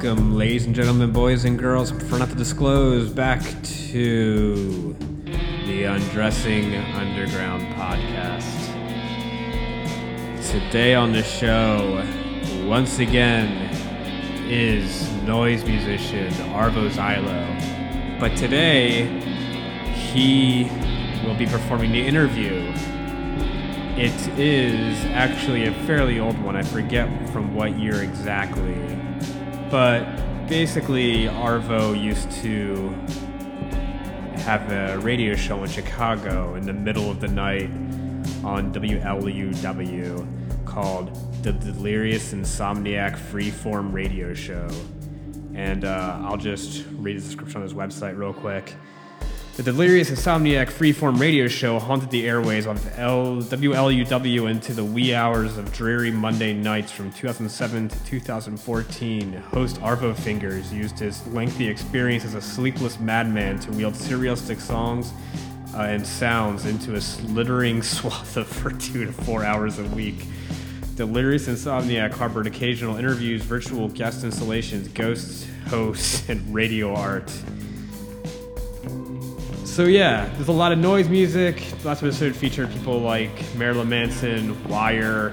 welcome, ladies and gentlemen, boys and girls, for not to disclose, back to the Undressing Underground podcast. Today on the show, once again, is noise musician Arvo Zylo. But today, he will be performing the interview. It is actually a fairly old one. I forget from what year exactly. But basically, Arvo used to have a radio show in Chicago in the middle of the night on WLUW called The Delirious Insomniac Freeform Radio Show. And uh, I'll just read the description on his website real quick. The Delirious Insomniac Freeform Radio Show haunted the airways of L- WLUW into the wee hours of dreary Monday nights from 2007 to 2014. Host Arvo Fingers used his lengthy experience as a sleepless madman to wield surrealistic songs uh, and sounds into a slithering swath of for two to four hours a week. Delirious Insomniac harbored occasional interviews, virtual guest installations, ghosts, hosts, and radio art. So yeah, there's a lot of noise music. Last episode featured people like Marilyn Manson, Wire,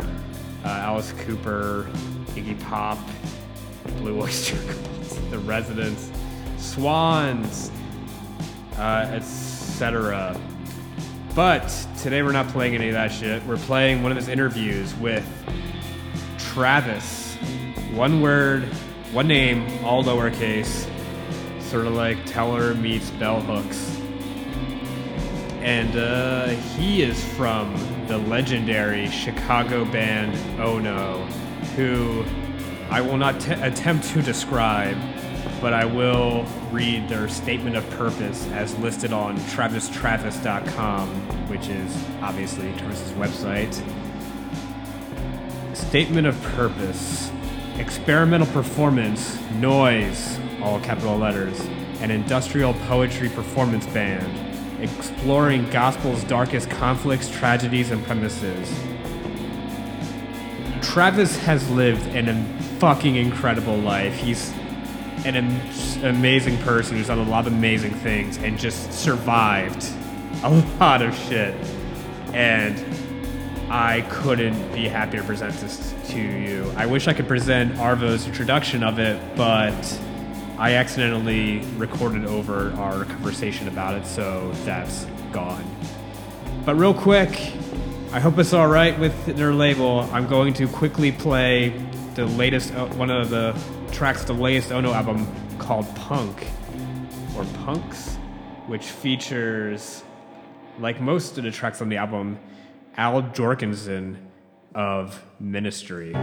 uh, Alice Cooper, Iggy Pop, Blue Oyster Cult, The Residents, Swans, uh, etc. But today we're not playing any of that shit. We're playing one of his interviews with Travis. One word, one name, all lowercase. Sort of like Teller meets Bell Hooks and uh, he is from the legendary Chicago band Ono, who I will not t- attempt to describe, but I will read their statement of purpose as listed on travistravis.com, which is obviously Travis's website. Statement of purpose experimental performance, noise, all capital letters, an industrial poetry performance band exploring gospel's darkest conflicts, tragedies, and premises. Travis has lived an fucking incredible life. He's an am- amazing person who's done a lot of amazing things and just survived a lot of shit. And I couldn't be happier to present this to you. I wish I could present Arvo's introduction of it, but I accidentally recorded over our conversation about it, so that's gone. But real quick, I hope it's all right with their label. I'm going to quickly play the latest, uh, one of the tracks the latest Ono album called Punk, or Punks, which features, like most of the tracks on the album, Al Jourgensen of Ministry.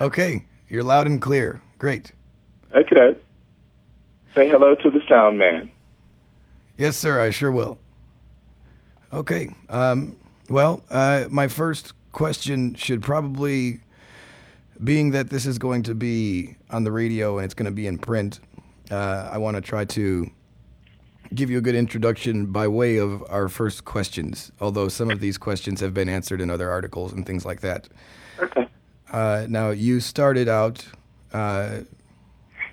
Okay, you're loud and clear. Great. okay. Say hello to the sound man. Yes, sir, I sure will. Okay. Um, well, uh, my first question should probably, being that this is going to be on the radio and it's going to be in print, uh, I want to try to give you a good introduction by way of our first questions, although some of these questions have been answered in other articles and things like that. Okay. Uh, now, you started out, uh,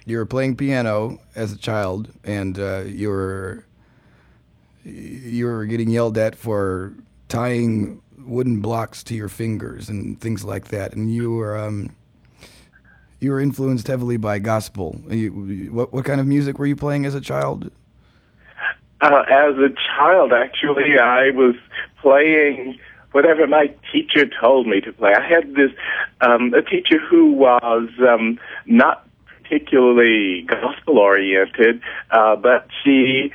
you were playing piano as a child, and uh, you were you were getting yelled at for tying wooden blocks to your fingers and things like that, and you were um, you were influenced heavily by gospel. You, what what kind of music were you playing as a child? Uh, as a child, actually, I was playing whatever my teacher told me to play. I had this um, a teacher who was um, not particularly gospel oriented, uh, but she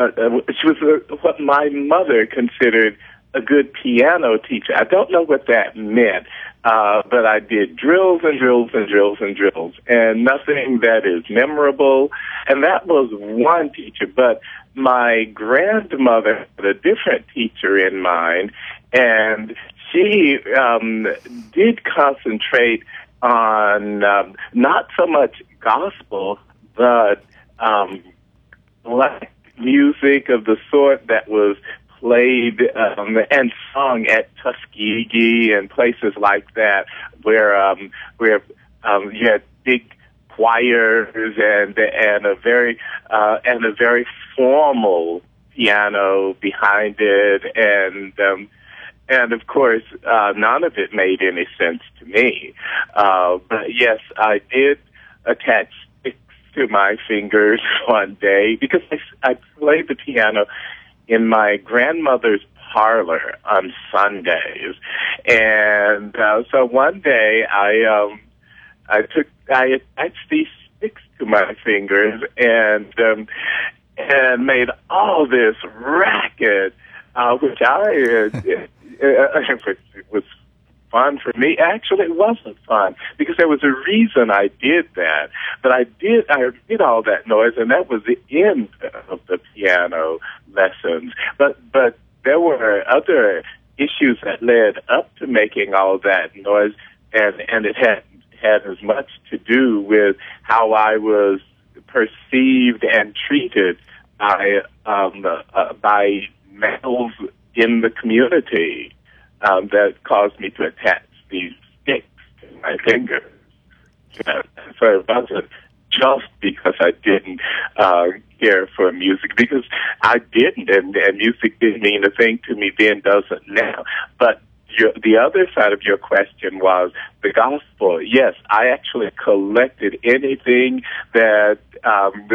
uh, uh, she was uh what my mother considered a good piano teacher. I don't know what that meant, uh, but I did drills and drills and drills and drills, and nothing that is memorable. And that was one teacher, but my grandmother had a different teacher in mind, and she um, did concentrate on um, not so much gospel, but um, black music of the sort that was played um, and sung at Tuskegee and places like that, where um, where um, you had big choirs and and a very uh, and a very formal piano behind it, and um, and of course, uh, none of it made any sense to me. Uh, but yes, I did attach sticks to my fingers one day because I, I played the piano in my grandmother's parlor on Sundays, and uh, so one day I um, I took I attached these sticks to my fingers and um, and made all this racket, uh, which I uh, uh, was fun for me. Actually, it wasn't fun because there was a reason I did that. But I did I did all that noise, and that was the end of the piano lessons. But but there were other issues that led up to making all that noise, and and it had had as much to do with how I was perceived and treated by um, uh, by males in the community um, that caused me to attach these sticks to my fingers. So it wasn't just because I didn't uh, care for music, because I didn't, and, and music didn't mean a thing to me then, doesn't now. But your, the other side of your question was the gospel. Yes, I actually collected anything that um,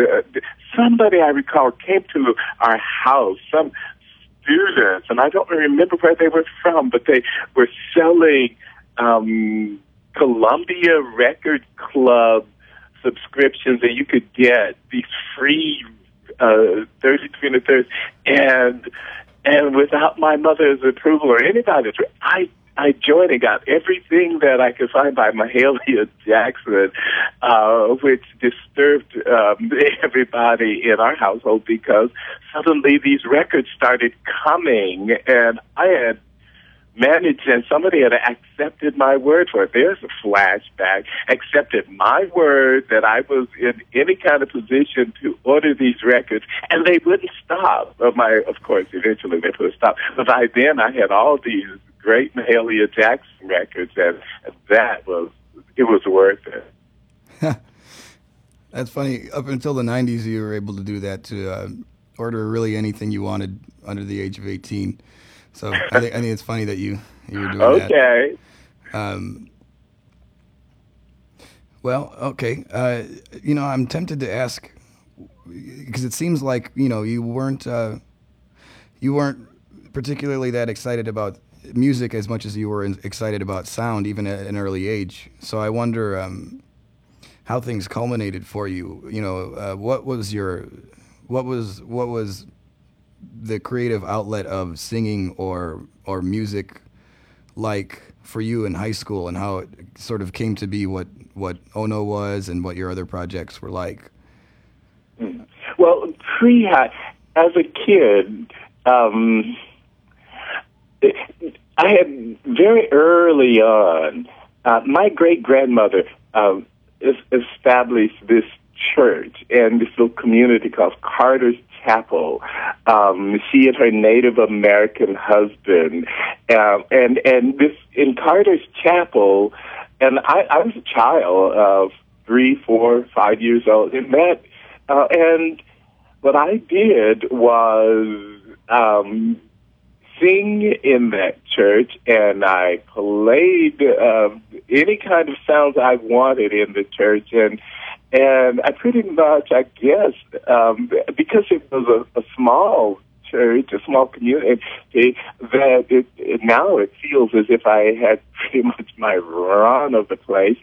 somebody I recall came to our house. Some students, and I don't remember where they were from, but they were selling um, Columbia Record Club subscriptions that you could get these free uh, 33 and a third, and and without my mother's approval or anybody's, I I joined and got everything that I could find by Mahalia Jackson, uh, which disturbed um, everybody in our household because suddenly these records started coming, and I had managed and somebody had accepted my word for it. There's a flashback. Accepted my word that I was in any kind of position to order these records, and they wouldn't stop. Of my, of course, eventually they put a stop. But by then, I had all these great Mahalia Jackson records, and that was it was worth it. That's funny. Up until the '90s, you were able to do that to uh, order really anything you wanted under the age of 18. So I think I think it's funny that you you were doing that. Okay. Um, well, okay. Uh, you know, I'm tempted to ask because it seems like you know you weren't uh, you weren't particularly that excited about music as much as you were excited about sound, even at an early age. So I wonder um, how things culminated for you. You know, uh, what was your what was what was the creative outlet of singing or or music like for you in high school and how it sort of came to be what what Ono was and what your other projects were like. Well, pre as a kid, um, I had very early on. Uh, my great grandmother um, es- established this church and this little community called Carter's Chapel. Um, she and her Native American husband, um, and and this in Carter's Chapel, and I, I was a child of three, four, five years old, and that, uh, and what I did was um, sing in that church, and I played uh, any kind of sounds I wanted in the church, and and I pretty much, I guess, um, because it was a, a small church, a small community, that it, it now it feels as if I had pretty much my run of the place.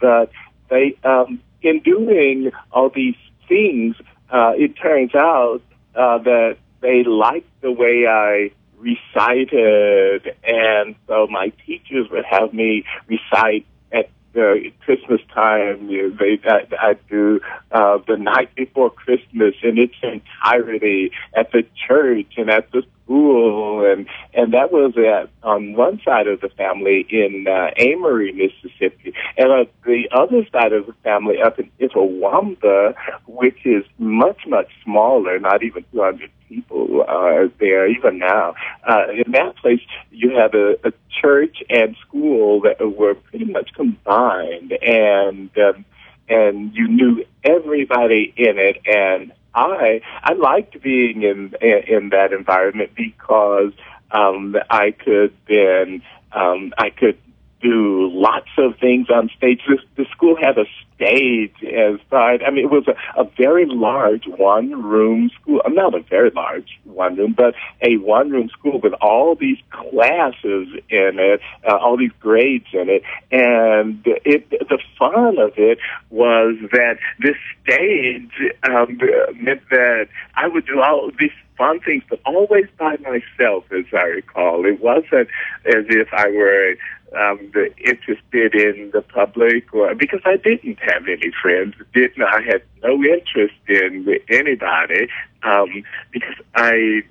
But they, um, in doing all these things, uh, it turns out uh, that they liked the way I recited, and so my teachers would have me recite at uh, Christmas time. They I, do uh, the night before Christmas in its entirety at the church and at the school, and and that was at on one side of the family in uh, Amory, Mississippi, and on the other side of the family up in Itawamba, which is much much smaller, not even 200 people uh, there even now. Uh, in that place, you have a, a church and school that were pretty much combined, and um, and you knew everybody in it, and I I liked being in in that environment because um, I could then um, I could do lots of things on stage. The, the school had a stage as. I mean, it was a, a very large one room school. Not a very large one room, but a one room school with all these classes in it, uh, all these grades in it. And it, the fun of it was that this stage um, meant that I would do all these fun things, but always by myself, as I recall. It wasn't as if I were um, interested in the public, or because I didn't have any friends. Didn't I had no interest in with anybody um, because I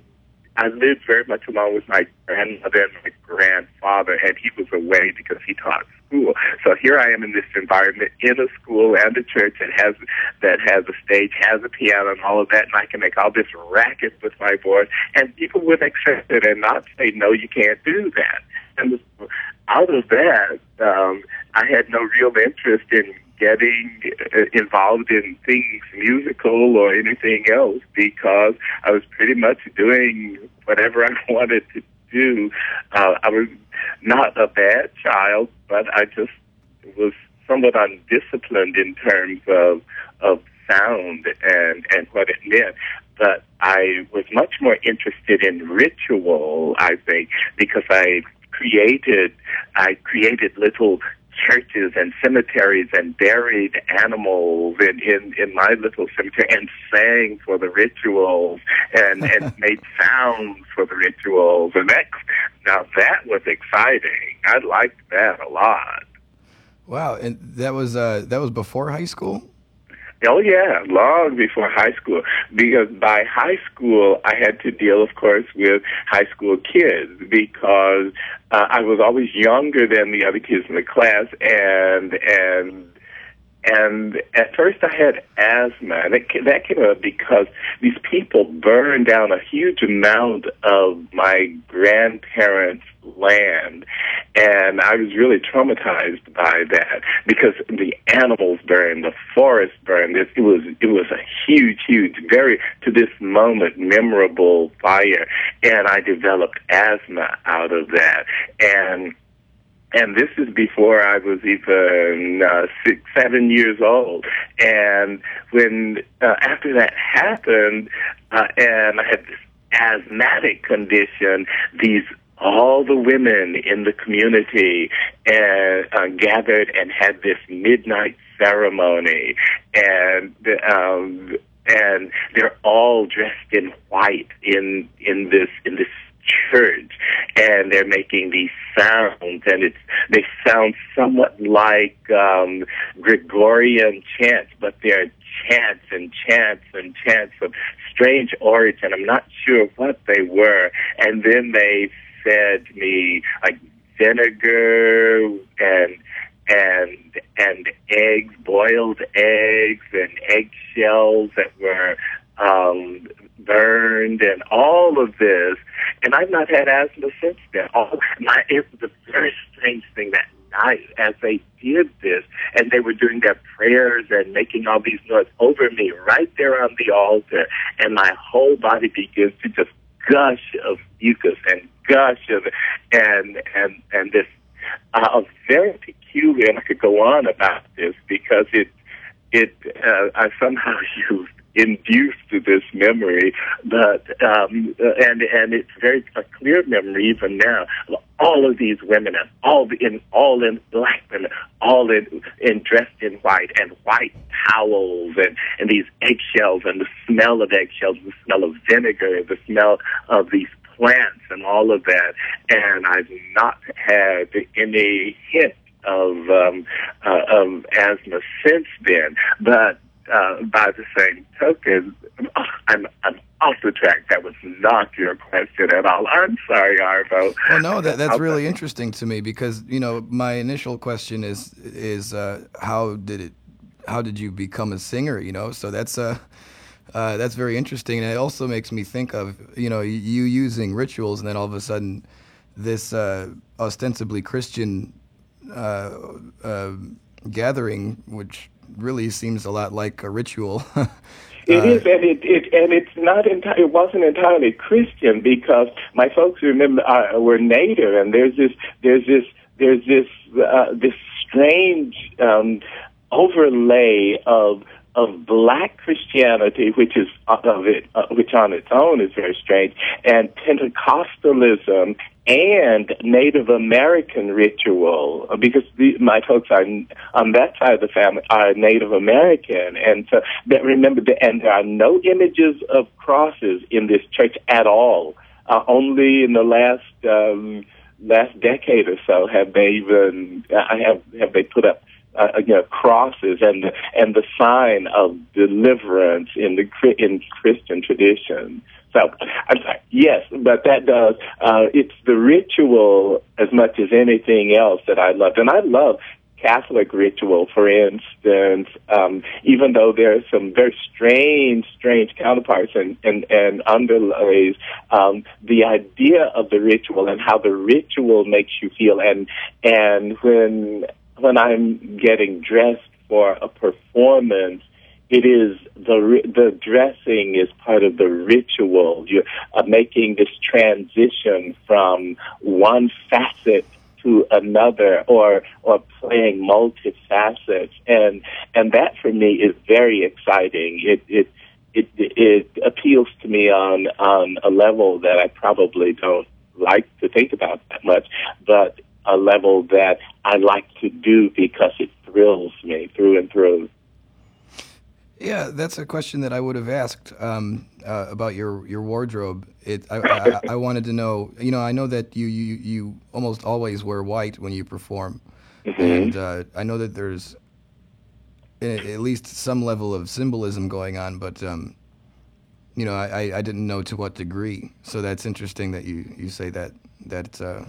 I lived very much along with my grandmother and my grandfather, and he was away because he taught school. So here I am in this environment in a school and a church that has that has a stage, has a piano, and all of that, and I can make all this racket with my voice, and people would accept it and not say, "No, you can't do that." And out of that, um, I had no real interest in getting uh, involved in things musical or anything else because I was pretty much doing whatever I wanted to do. Uh, I was not a bad child, but I just was somewhat undisciplined in terms of of sound and and what it meant. But I was much more interested in ritual, I think, because I created I created little churches and cemeteries and buried animals in, in, in my little cemetery and sang for the rituals and, and made sounds for the rituals and that now that was exciting. I liked that a lot. Wow, and that was uh, that was before high school. Oh yeah, long before high school. Because by high school, I had to deal, of course, with high school kids because uh, I was always younger than the other kids in the class, and and and at first I had asthma, and it, that came up because these people burned down a huge amount of my grandparents' land, and I was really traumatized by that because the animals burned, the forest burned. It, it was it was a huge, huge, very to this moment memorable fire, and I developed asthma out of that, and and this is before I was even uh, six, seven years old. And when uh, after that happened, uh, and I had this asthmatic condition, these all the women in the community and uh, gathered and had this midnight ceremony, and um, and they're all dressed in white in in this in this church and they're making these sounds and it's they sound somewhat like um Gregorian chants but they're chants and chants and chants of strange origin. I'm not sure what they were. And then they fed me like vinegar and and and eggs boiled eggs and eggshells that were um burned and all of this, and I've not had asthma since then. All my it was a very strange thing that night as they did this, and they were doing their prayers and making all these noise over me right there on the altar, and my whole body begins to just gush of mucus and gush of and and and this uh, very peculiar. And I could go on about this because it it uh, I somehow used induced to this memory, but um, and and it's very a clear memory even now. All of these women, and all in all in black women, all in, in dressed in white and white towels and and these eggshells and the smell of eggshells, the smell of vinegar, the smell of these plants and all of that. And I've not had any hint of um, uh, of asthma since then, but uh, by the same token, I'm, I'm off the track. That was not your question at all. I'm sorry, Arvo. Well, no, that, that's really interesting to me because you know my initial question is is uh, how did it how did you become a singer? You know, so that's uh, uh, that's very interesting, and it also makes me think of you know you using rituals, and then all of a sudden this uh, ostensibly Christian uh, uh, gathering, which really seems a lot like a ritual. It uh, is, and it, it and it's not enti- It wasn't entirely Christian because my folks remember uh, were native, and there's this, there's this, there's this, uh, this strange um, overlay of of black Christianity, which is of it, uh, which on its own is very strange, and Pentecostalism and Native American ritual, uh, because the, my folks are on that side of the family are Native American, and so that remember, the, and there are no images of crosses in this church at all. Uh, only in the last um, last decade or so have they even uh, have have they put up uh, you know, crosses and and the sign of deliverance in the in Christian tradition. So, I'm sorry, yes, but that does. Uh, it's the ritual as much as anything else that I love, and I love Catholic ritual, for instance, um, even though there are some very strange, strange counterparts and, and, and underlays, um, the idea of the ritual and how the ritual makes you feel and, and when when I'm getting dressed for a performance, it is the the dressing is part of the ritual. You're uh, making this transition from one facet to another, or or playing multifacets, and and that for me is very exciting. It it it it appeals to me on on a level that I probably don't like to think about that much, but a level that I like to do because it thrills me through and through. Yeah, that's a question that I would have asked um, uh, about your, your wardrobe. It, I, I, I, wanted to know, you know, I know that you, you, you almost always wear white when you perform. Mm-hmm. And uh, I know that there's, at least some level of symbolism going on, but um, you know, I, I- didn't know to what degree. So that's interesting that you, you say that that. Uh,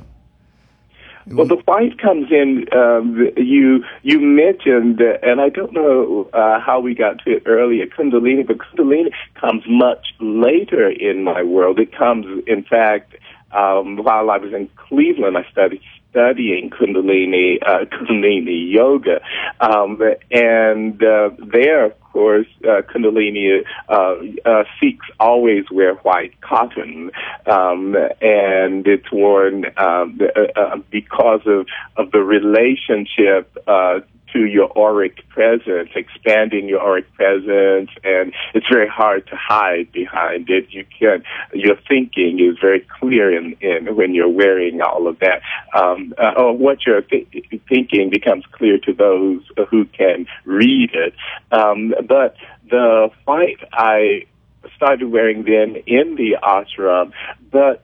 Well, the fight comes in. Um, you you mentioned, uh, and I don't know uh, how we got to it earlier, Kundalini, but Kundalini comes much later in my world. It comes, in fact, um, while I was in Cleveland, I studied studying Kundalini uh, Kundalini yoga, um, and uh, there, of course, uh, Kundalini uh, uh, Sikhs always wear white cotton, um, and it's worn um, uh, because of of the relationship. To your auric presence, expanding your auric presence, and it's very hard to hide behind it. You can your thinking is very clear in, in when you're wearing all of that, um, uh, or what you're th- thinking becomes clear to those who can read it. Um, but the white I started wearing then in the ashram, but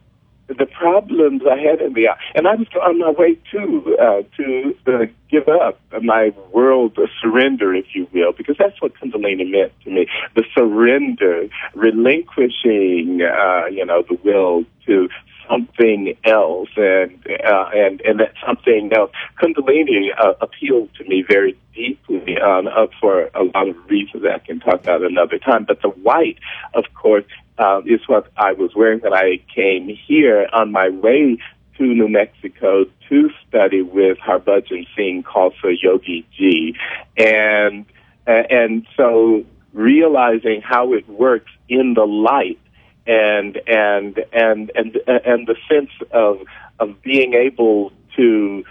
the problems I had in the and I was on my way to uh, to uh, give up my world surrender, if you will, because that's what Kundalini meant to me: the surrender, relinquishing, uh, you know, the will to something else, and uh, and and that something else. Kundalini uh, appealed to me very deeply um, uh, for a lot of reasons I can talk about another time. But the white, of course, uh, is what I was wearing when I came here on my way to New Mexico to study with Harbhajan Singh Khalsa Yogi Ji, and uh, and so realizing how it works in the light and and and and and the sense of of being able to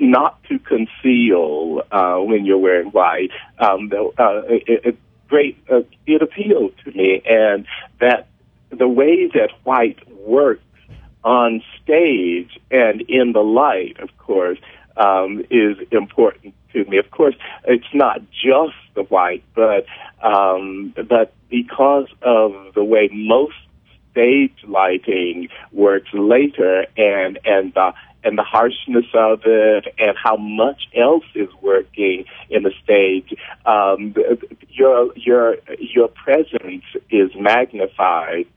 not to conceal uh, when you're wearing white. Um, uh, it, it, great. Uh, it appealed to me, and that the way that white works on stage and in the light, of course, um, is important to me. Of course, it's not just the white, but um, but because of the way most stage lighting works later and and the and the harshness of it and how much else is working in the stage. Um, your your your presence is magnified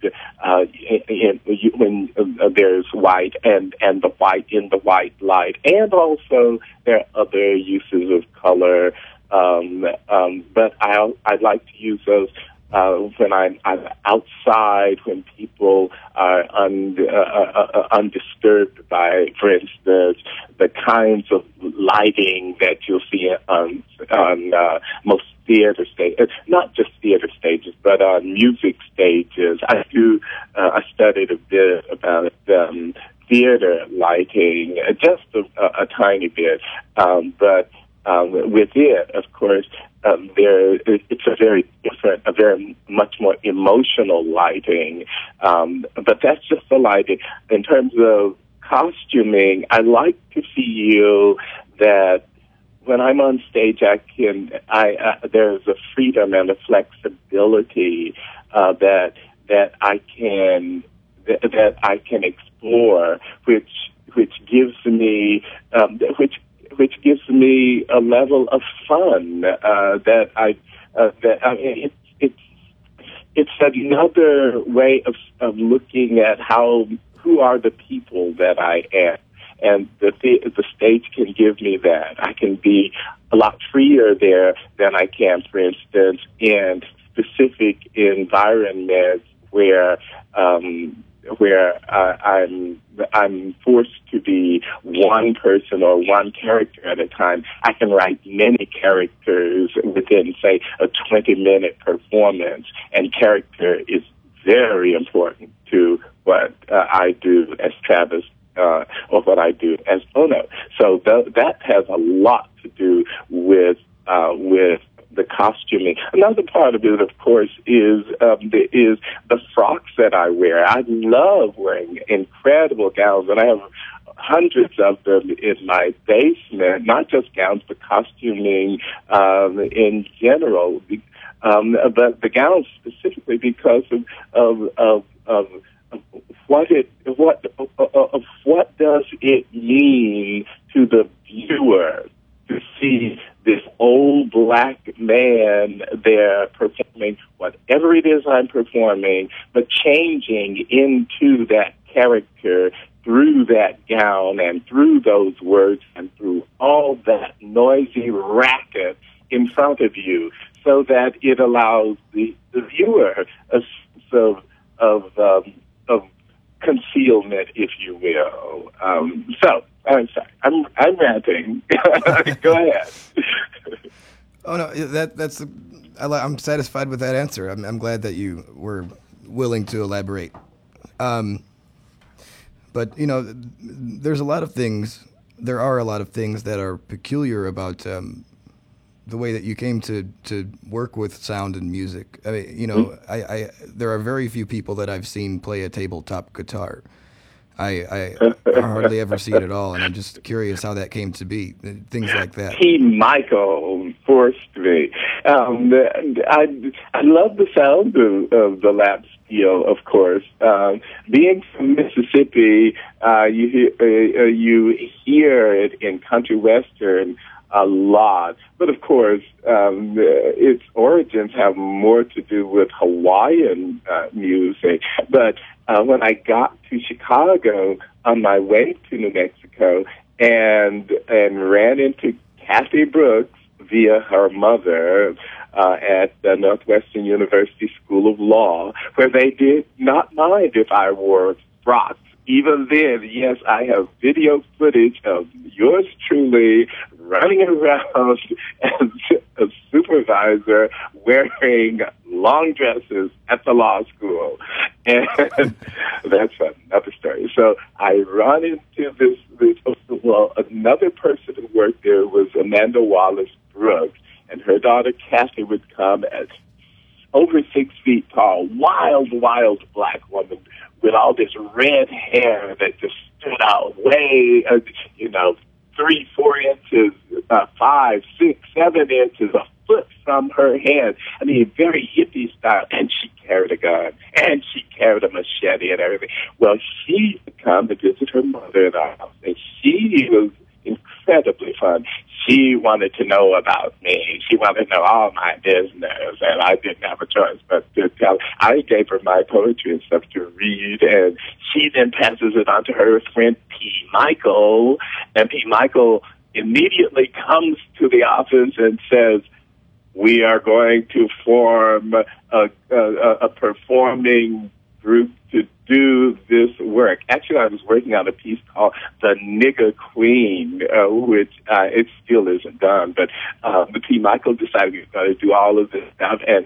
uh, in, in, when uh, there's white and and the white in the white light and also there are other uses of color. Um, um, but I I like to use those uh, when I'm, I'm outside, when people are un, uh, uh, uh, undisturbed by, for instance, the kinds of lighting that you'll see on, on uh, most theater stages, not just theater stages, but on music stages. I do, uh, I studied a bit about um, theater lighting, uh, just a, a, a tiny bit, um, but um, with it, of course, um, there it's a very different, a very much more emotional lighting. Um, but that's just the lighting. In terms of costuming, I like to feel that when I'm on stage, I can, I uh, there's a freedom and a flexibility uh, that that I can that, that I can explore, which which gives me um, which which gives me a level of fun uh, that I uh, that I mean, it, it's it's another way of of looking at how who are the people that I am, and the the, the stage can give me that. I can be a lot freer there than I can, for instance, in specific environments where um, where uh, I'm I'm forced to be one person or one character at a time. I can write many characters within, say, a 20 minute performance, and character is very important to what uh, I do as Travis uh, or what I do as Ono. So th- that has a lot to do with uh, with the costuming. Another part of it, of course, is um, the, is the frocks that I wear. I love wearing incredible gowns, and I have hundreds of them in my basement. Not just gowns, but costuming um, in general. Um, but the gowns specifically because of of of, of what it what of what does it mean to the viewer to see this old black man there performing whatever it is I'm performing, but changing into that character through that gown and through those words and through all that noisy racket in front of you so that it allows the, the viewer a sense of, of, um, of concealment, if you will. Um, so, I'm sorry, I'm, I'm ranting. Go ahead. oh, no, that, that's, I, I'm satisfied with that answer. I'm, I'm glad that you were willing to elaborate. Um, but you know, there's a lot of things. There are a lot of things that are peculiar about um, the way that you came to to work with sound and music. I mean, you know, mm-hmm. I, I there are very few people that I've seen play a tabletop guitar. I, I hardly ever see it at all, and I'm just curious how that came to be. Things like that. P. Michael forced me. Um, I I love the sound of, of the lap steel, of course. Um, being from Mississippi, uh, you hear, uh, uh, you hear it in country western a lot. But of course, um, its origins have more to do with Hawaiian uh, music. But uh, when I got to Chicago on my way to New Mexico and and ran into Kathy Brooks via her mother uh, at the Northwestern University School of Law, where they did not mind if I wore frocks even then, yes, I have video footage of yours truly running around as a supervisor wearing long dresses at the law school. And that's another story. So I run into this, this well, another person who worked there was Amanda Wallace Brooks, and her daughter Kathy would come as over six feet tall, wild, wild black woman with all this red hair that just stood out way, uh, you know, three, four inches, uh, five, six, seven inches, a foot from her hand. I mean, very hippie style. And she carried a gun, and she carried a machete and everything. Well, she would come to visit her mother in our house, and she was incredibly fun she wanted to know about me. She wanted to know all my business, and I didn't have a choice but to tell. I gave her my poetry and stuff to read, and she then passes it on to her friend P. Michael, and P. Michael immediately comes to the office and says, "We are going to form a, a, a performing group to do this work. Actually, I was working on a piece called "The Nigger Queen," uh, which uh, it still isn't done. But uh, P. Michael decided he was going to do all of this stuff, and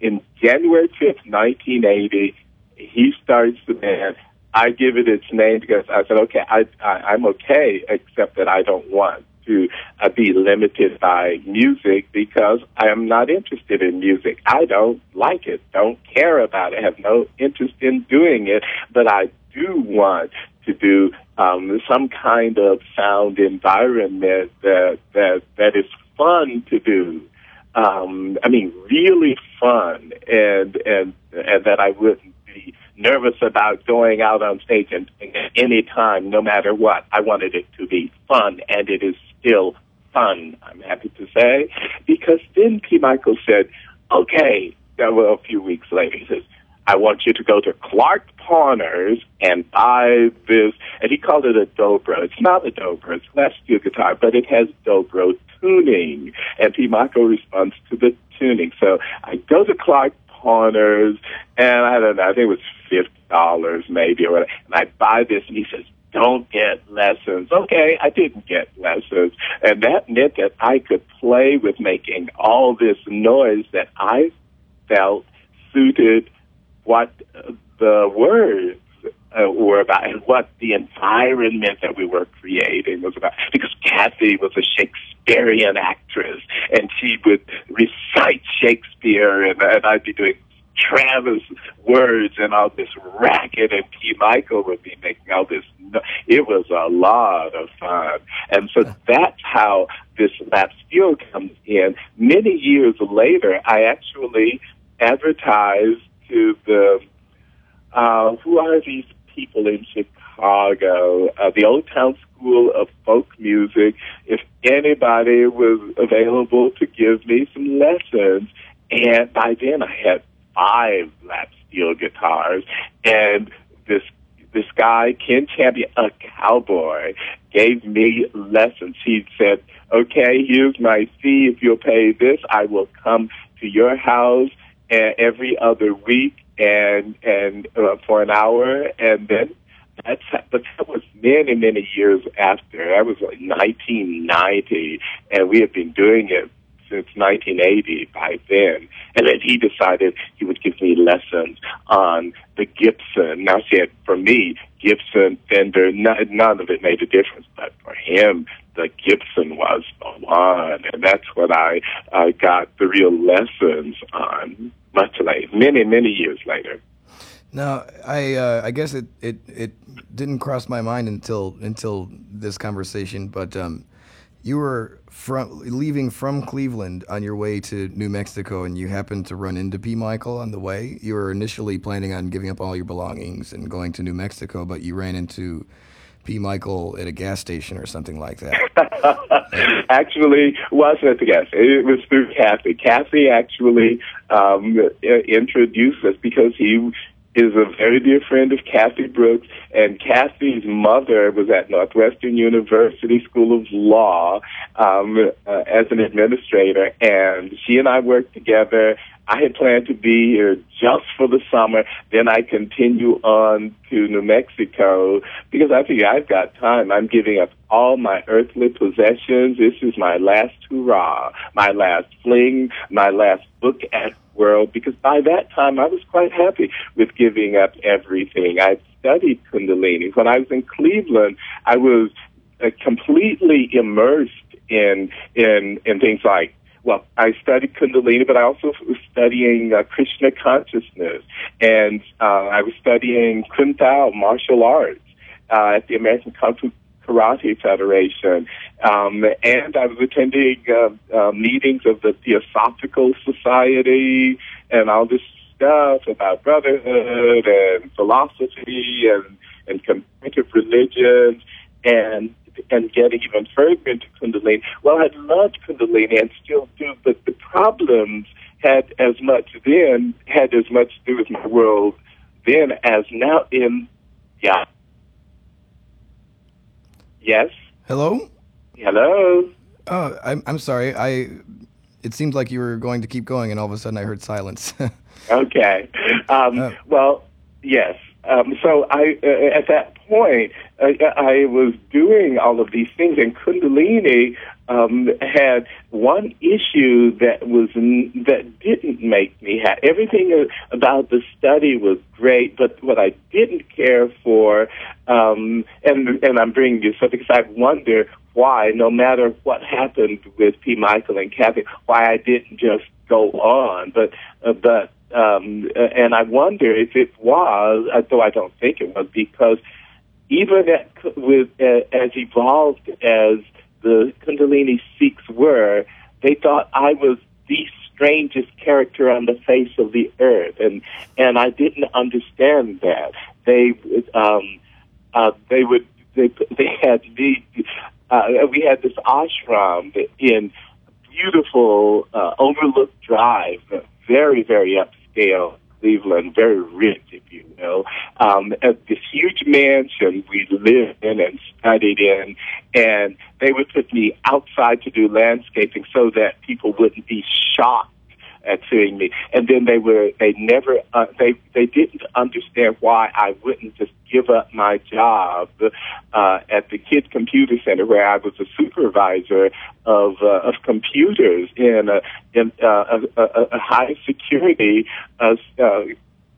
in January fifth, nineteen eighty, he starts the band. I give it its name because I said, okay, I, I I'm okay, except that I don't want to uh, be limited by music because I am not interested in music. I don't like it, don't care about it, have no interest in doing it, but I do want to do um, some kind of sound environment that that that is fun to do. Um, I mean, really fun, and and and that I wouldn't be nervous about going out on stage and any time, no matter what. I wanted it to be fun, and it is still fun, I'm happy to say, because then P. Michael said, okay, well, a few weeks later, he says, I want you to go to Clark Pawners and buy this, and he called it a dobro. It's not a dobro, it's less steel guitar, but it has dobro tuning. And P. Michael responds to the tuning. So I go to Clark Pawners, and I don't know, I think it was fifty dollars maybe or whatever, and I buy this, and he says, don't get lessons. Okay, I didn't get lessons. And that meant that I could play with making all this noise that I felt suited what the words uh, were about and what the environment that we were creating was about. Because Kathy was a Shakespearean actress and she would recite Shakespeare and, and I'd be doing Travis words and all this racket, and P. Michael would be making all this. It was a lot of fun, and so that's how this lap steel comes in. Many years later, I actually advertised to the uh, who are these people in Chicago Chicago, uh, the Old Town School of Folk Music, if anybody was available to give me some lessons. And by then I had five lap steel guitars and this this guy, Ken Champion, a cowboy, gave me lessons. He said, okay, here's my fee. If you'll pay this, I will come to your house uh, every other week and, and, uh, for an hour. And then that's, but that was many, many years after. That was like 1990 and we had been doing it since 1980 by then. And then he decided he would give me lessons on the Gibson. Now, see, for me, Gibson, Fender, none, none of it made a difference. But for him, the Gibson was the one. And that's what I uh, got the real lessons on much later, many, many years later. Now, I uh, I guess it, it, it didn't cross my mind until until this conversation, but um, you were from leaving from Cleveland on your way to New Mexico, and you happened to run into P. Michael on the way. You were initially planning on giving up all your belongings and going to New Mexico, but you ran into P. Michael at a gas station or something like that. actually, wasn't at the gas. It was through Kathy. Kathy actually um, introduced us because he is a very dear friend of Kathy Brooks, and Kathy's mother was at Northwestern University School of Law um, uh, as an administrator, and she and I worked together. I had planned to be here just for the summer. Then I continue on to New Mexico because I figure I've got time. I'm giving up all my earthly possessions. This is my last hurrah, my last fling, my last book at world because by that time I was quite happy with giving up everything. I studied Kundalini. When I was in Cleveland, I was uh, completely immersed in in in things like well, I studied Kundalini, but I also was studying uh, Krishna consciousness, and uh, I was studying Kung martial arts uh, at the American Kung Fu Karate Federation, um, and I was attending uh, uh, meetings of the Theosophical Society and all this stuff about brotherhood and philosophy and and comparative religions and and getting even further into Kundalini. Well, I loved Kundalini and still do, but the problems had as much then had as much to do with my world then as now in yeah Yes. Hello. Hello. Oh, I'm I'm sorry. I. It seemed like you were going to keep going, and all of a sudden I heard silence. okay. Um, Uh. well, yes. Um, so I, uh, at that point, uh, I was doing all of these things, and Kundalini um, had one issue that was that didn't make me happy. Everything about the study was great, but what I didn't care for, um, and and I'm bringing this up because I wonder why, no matter what happened with P. Michael and Kathy, why I didn't just go on. But uh, but um, and I wonder if it was, uh, though I don't think it was, because even at, with uh, as evolved as the Kundalini Sikhs were, they thought I was the strangest character on the face of the earth, and and I didn't understand that. They um, uh, they would they they had me. Uh, we had this ashram in beautiful uh, Overlook Drive, very very upscale Cleveland, very rich, if you will. Um, at this huge mansion we lived in and studied in, and they would put me outside to do landscaping so that people wouldn't be shocked at seeing me. And then they were they never uh, they they didn't understand why I wouldn't just give up my job uh, at the Kids Computer Center where I was a supervisor of uh, of computers in a in uh, a, a, a high security uh, uh,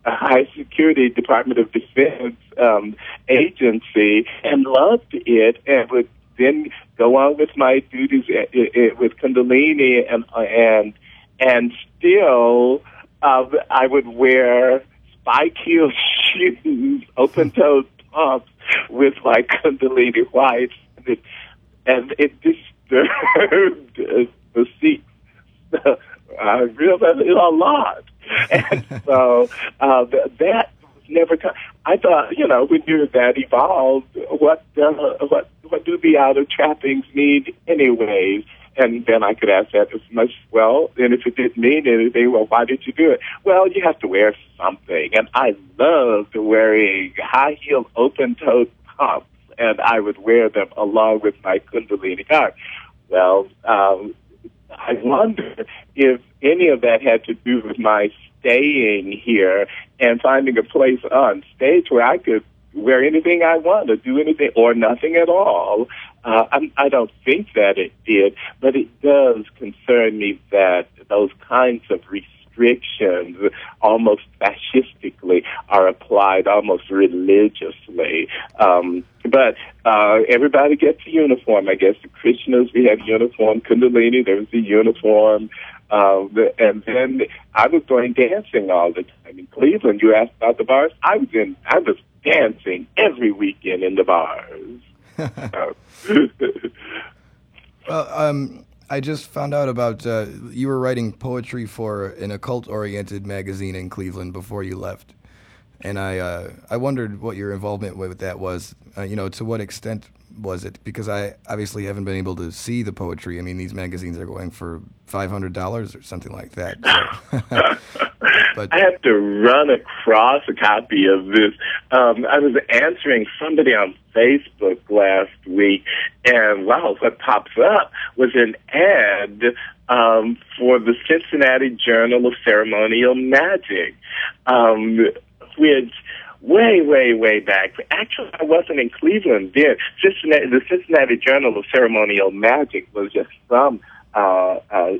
a high security Department of Defense um, agency and loved it and would then go on with my duties at, at, with Kundalini and and and still uh, I would wear spike heel shoes, open toed pumps with my Kundalini whites, and it, and it disturbed the seats. I realized it a lot, and so uh, that was never. I thought, you know, when you're that evolved, what uh, what what do the outer trappings mean, anyways? And then I could ask that as much, well, and if it didn't mean anything, well, why did you do it? Well, you have to wear something. And I loved wearing high heel open toed pumps, and I would wear them along with my Kundalini garb. Well, um, I wonder if any of that had to do with my staying here and finding a place on stage where I could wear anything I want or do anything or nothing at all. Uh, I'm, I don't think that it did, but it does concern me that those kinds of restrictions, almost fascistically, are applied almost religiously. Um, but uh, everybody gets a uniform. I guess the Krishnas, we have uniform. Kundalini, there was a uniform. Uh, and then I was going dancing all the time in Cleveland. You asked about the bars. I was in. I was dancing every weekend in the bars. well, um, I just found out about uh, you were writing poetry for an occult-oriented magazine in Cleveland before you left, and I uh, I wondered what your involvement with that was. Uh, you know, to what extent was it? Because I obviously haven't been able to see the poetry. I mean, these magazines are going for five hundred dollars or something like that. So. but I have to run across a copy of this. Um, I was answering somebody on Facebook last week, and wow, what pops up was an ad um, for the Cincinnati Journal of Ceremonial Magic, um, which way, way, way back. Actually, I wasn't in Cleveland then. Cincinnati, the Cincinnati Journal of Ceremonial Magic was just from uh, uh,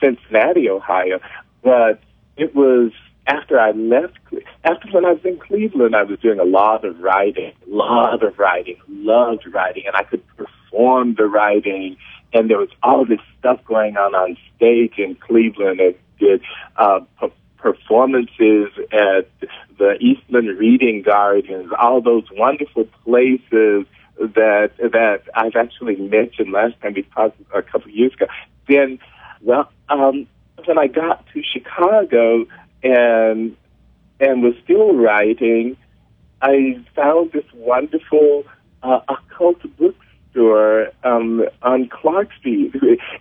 Cincinnati, Ohio, but it was after I left, after when I was in Cleveland, I was doing a lot of writing, a lot of writing, loved writing, and I could perform the writing. And there was all this stuff going on on stage in Cleveland. I did uh, performances at the Eastman Reading Gardens, all those wonderful places that that I've actually mentioned last time we talked a couple of years ago. Then, well, um, when I got to Chicago and and was still writing, I found this wonderful uh, occult bookstore um, on Clark Street,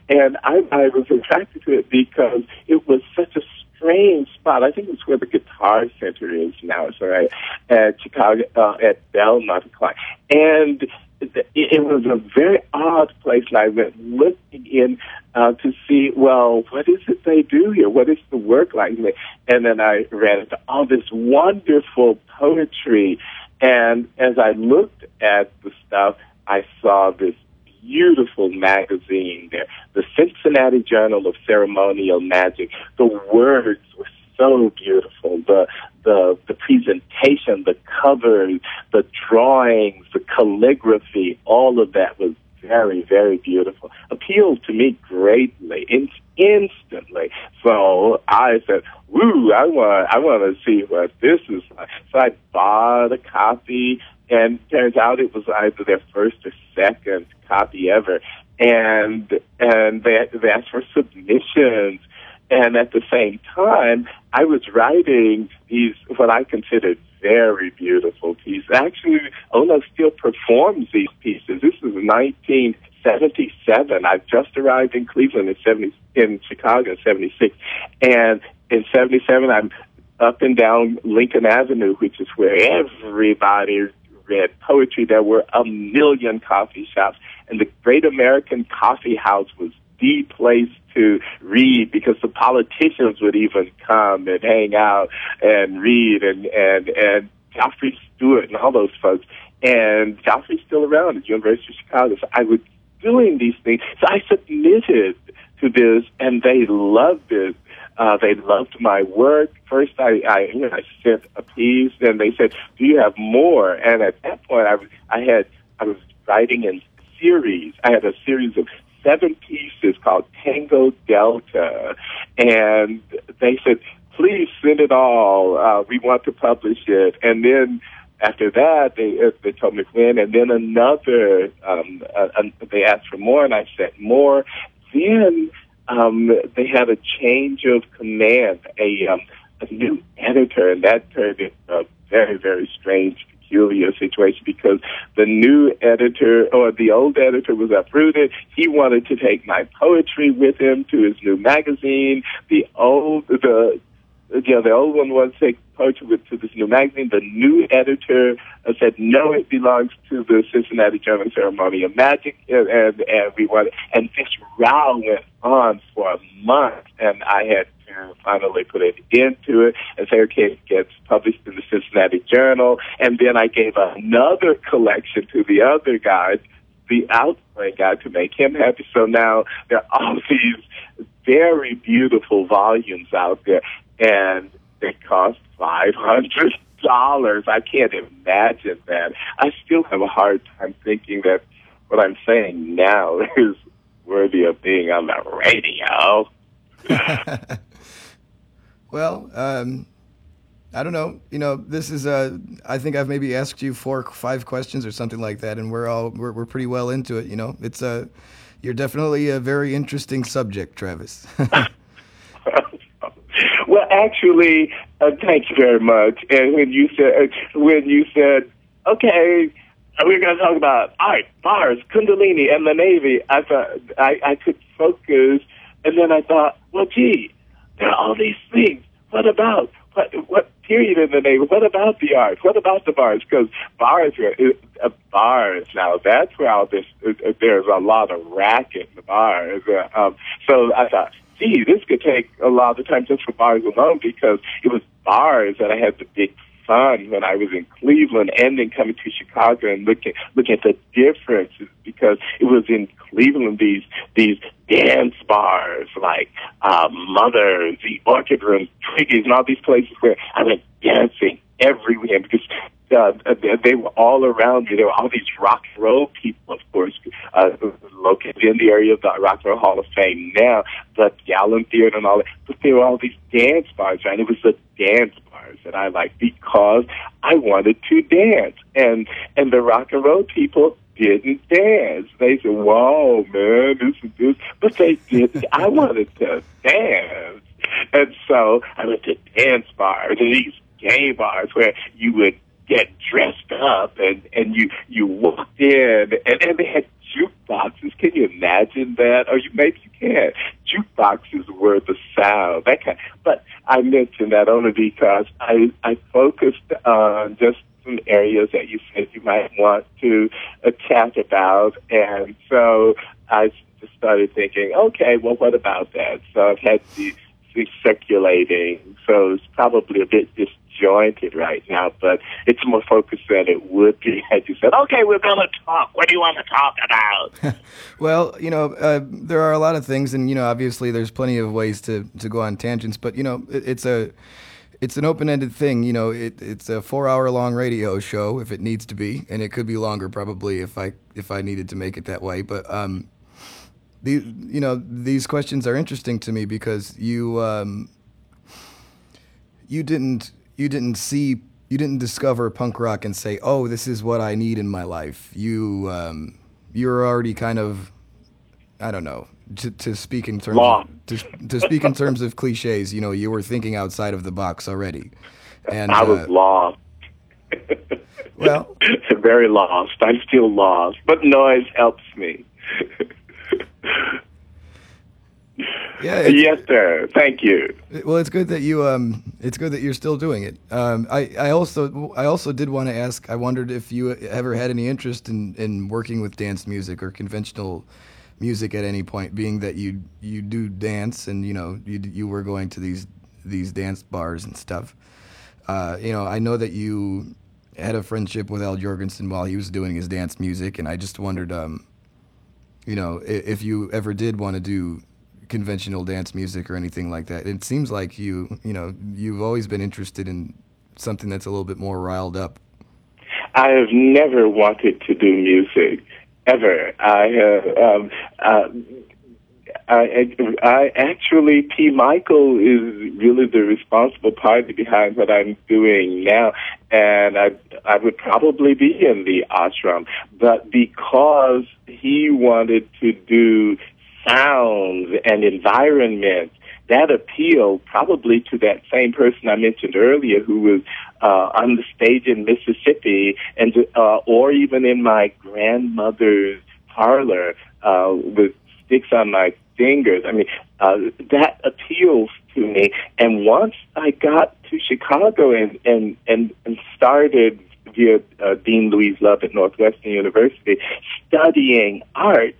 and I, I was attracted to it because it was such a strange spot. I think it's where the Guitar Center is now. It's right at Chicago uh, at Belmont Clark, and it was a very odd place, and I went looking in uh, to see, well, what is it they do here? What is the work like? And then I ran into all this wonderful poetry, and as I looked at the stuff, I saw this beautiful magazine there, the Cincinnati Journal of Ceremonial Magic. The words were so beautiful. The the the presentation, the covers, the drawings, the calligraphy, all of that was very, very beautiful. Appealed to me greatly, in, instantly. So I said, "Woo! I want, I want to see what this is like." So I bought a copy, and turns out it was either their first or second copy ever. And and they they asked for submissions, and at the same time, I was writing these what I considered very beautiful pieces. Actually, Ola still performs these pieces. This is 1977. I just arrived in Cleveland in 70, in Chicago in 76, and in 77 I'm up and down Lincoln Avenue, which is where everybody read poetry. There were a million coffee shops, and the Great American Coffee House was the place to read because the politicians would even come and hang out and read and and and Joffre Stewart and all those folks. And Joffre's still around at University of Chicago. So I was doing these things. So I submitted to this, and they loved it. Uh, they loved my work. First, I, I, you know, I sent a piece, and they said, "Do you have more?" And at that point, I was, I had, I was writing in series. I had a series of seven pieces called Tango Delta, and they said, "Please send it all. Uh, we want to publish it." And then after that, they uh, they told me when, and then another. Um, uh, they asked for more, and I sent more. Then um, they had a change of command, a um, a new editor, and that turned into a very, very strange, peculiar situation because the new editor or the old editor was uprooted. He wanted to take my poetry with him to his new magazine. The old, the yeah, the old one was take poetry with to this new magazine. The new editor said no, it belongs to the Cincinnati Journal of Ceremonial Magic, and and, and we wanted, and this row went on for a month, and I had to finally put it into it and say, okay, it gets published in the Cincinnati Journal, and then I gave another collection to the other guys, the outplaying guy, to make him happy. So now there are all these very beautiful volumes out there and they cost five hundred dollars. I can't imagine that. I still have a hard time thinking that what I'm saying now is worthy of being on the radio. well, um, I don't know. You know, this is. Uh, I think I've maybe asked you four, five questions or something like that, and we're all we're, we're pretty well into it. You know, it's a. Uh, you're definitely a very interesting subject, Travis. Well, actually, uh, thank you very much. And when you said uh, when you said, okay, we're going to talk about art, bars, Kundalini, and the Navy, I thought I, I could focus, and then I thought, well, gee, there are all these things. What about what what period in the Navy? What about the art? What about the bars? Because bars are uh, bars now. That's where all this. Uh, there's a lot of racket in the bars. Uh, um, so I thought gee, this could take a lot of time just for bars alone because it was bars that I had the big fun when I was in Cleveland and then coming to Chicago and looking looking at the differences because it was in Cleveland these these dance bars like uh, Mother, the Orchid Room, Twiggy's, and all these places where I went dancing every weekend because uh, they were all around me. There were all these rock and roll people, of course, uh, located in the area of the Rock and Roll Hall of Fame now, the Gallon Theater and all that. But there were all these dance bars, right? It was the dance bars that I liked because I wanted to dance, and and the rock and roll people didn't dance. They said, "Whoa, man, this is this," but they did. I wanted to dance, and so I went to dance bars and these gay bars where you would get dressed up and and you you walked in and, and they had jukeboxes. Can you imagine that? Or you maybe you can. Jukeboxes were the sound. That kind. But I mentioned that only because I I focused on just some areas that you said you might want to uh, chat about, and so I just started thinking, okay, well, what about that? So I've had these circulating, so it's probably a bit disjointed right now, but it's more focused than it would be had you said, okay, we're going to talk. What do you want to talk about? well, you know, uh, there are a lot of things, and, you know, obviously there's plenty of ways to, to go on tangents, but, you know, it, it's a. It's an open-ended thing, you know. It, it's a four-hour-long radio show if it needs to be, and it could be longer probably if I if I needed to make it that way. But um, the you know these questions are interesting to me because you um, you didn't you didn't see you didn't discover punk rock and say, "Oh, this is what I need in my life." You um, you're already kind of I don't know to, to speak in terms of, to, to speak in terms of cliches. You know, you were thinking outside of the box already. And I was uh, lost. well, very lost. I'm still lost, but noise helps me. Yeah. Yes, sir. Thank you. Well, it's good that you um, it's good that you're still doing it. Um, I, I also I also did want to ask. I wondered if you ever had any interest in, in working with dance music or conventional music at any point, being that you you do dance and you know you you were going to these these dance bars and stuff. Uh, you know, I know that you had a friendship with Al Jourgensen while he was doing his dance music, and I just wondered, um, you know, if, you ever did want to do conventional dance music or anything like that. It seems like you, you know, you've always been interested in something that's a little bit more riled up. I have never wanted to do music ever. I have. Um, uh, I, I actually, P. Michael is really the responsible party behind what I'm doing now, and I, I would probably be in the ashram, but because he wanted to do sounds and environment that appealed probably to that same person I mentioned earlier who was uh, on the stage in Mississippi, and uh, or even in my grandmother's parlor uh, with sticks on my fingers. I mean, uh, that appeals to me. And once I got to Chicago and and and, and started via uh, Dean Louise Love at Northwestern University studying art,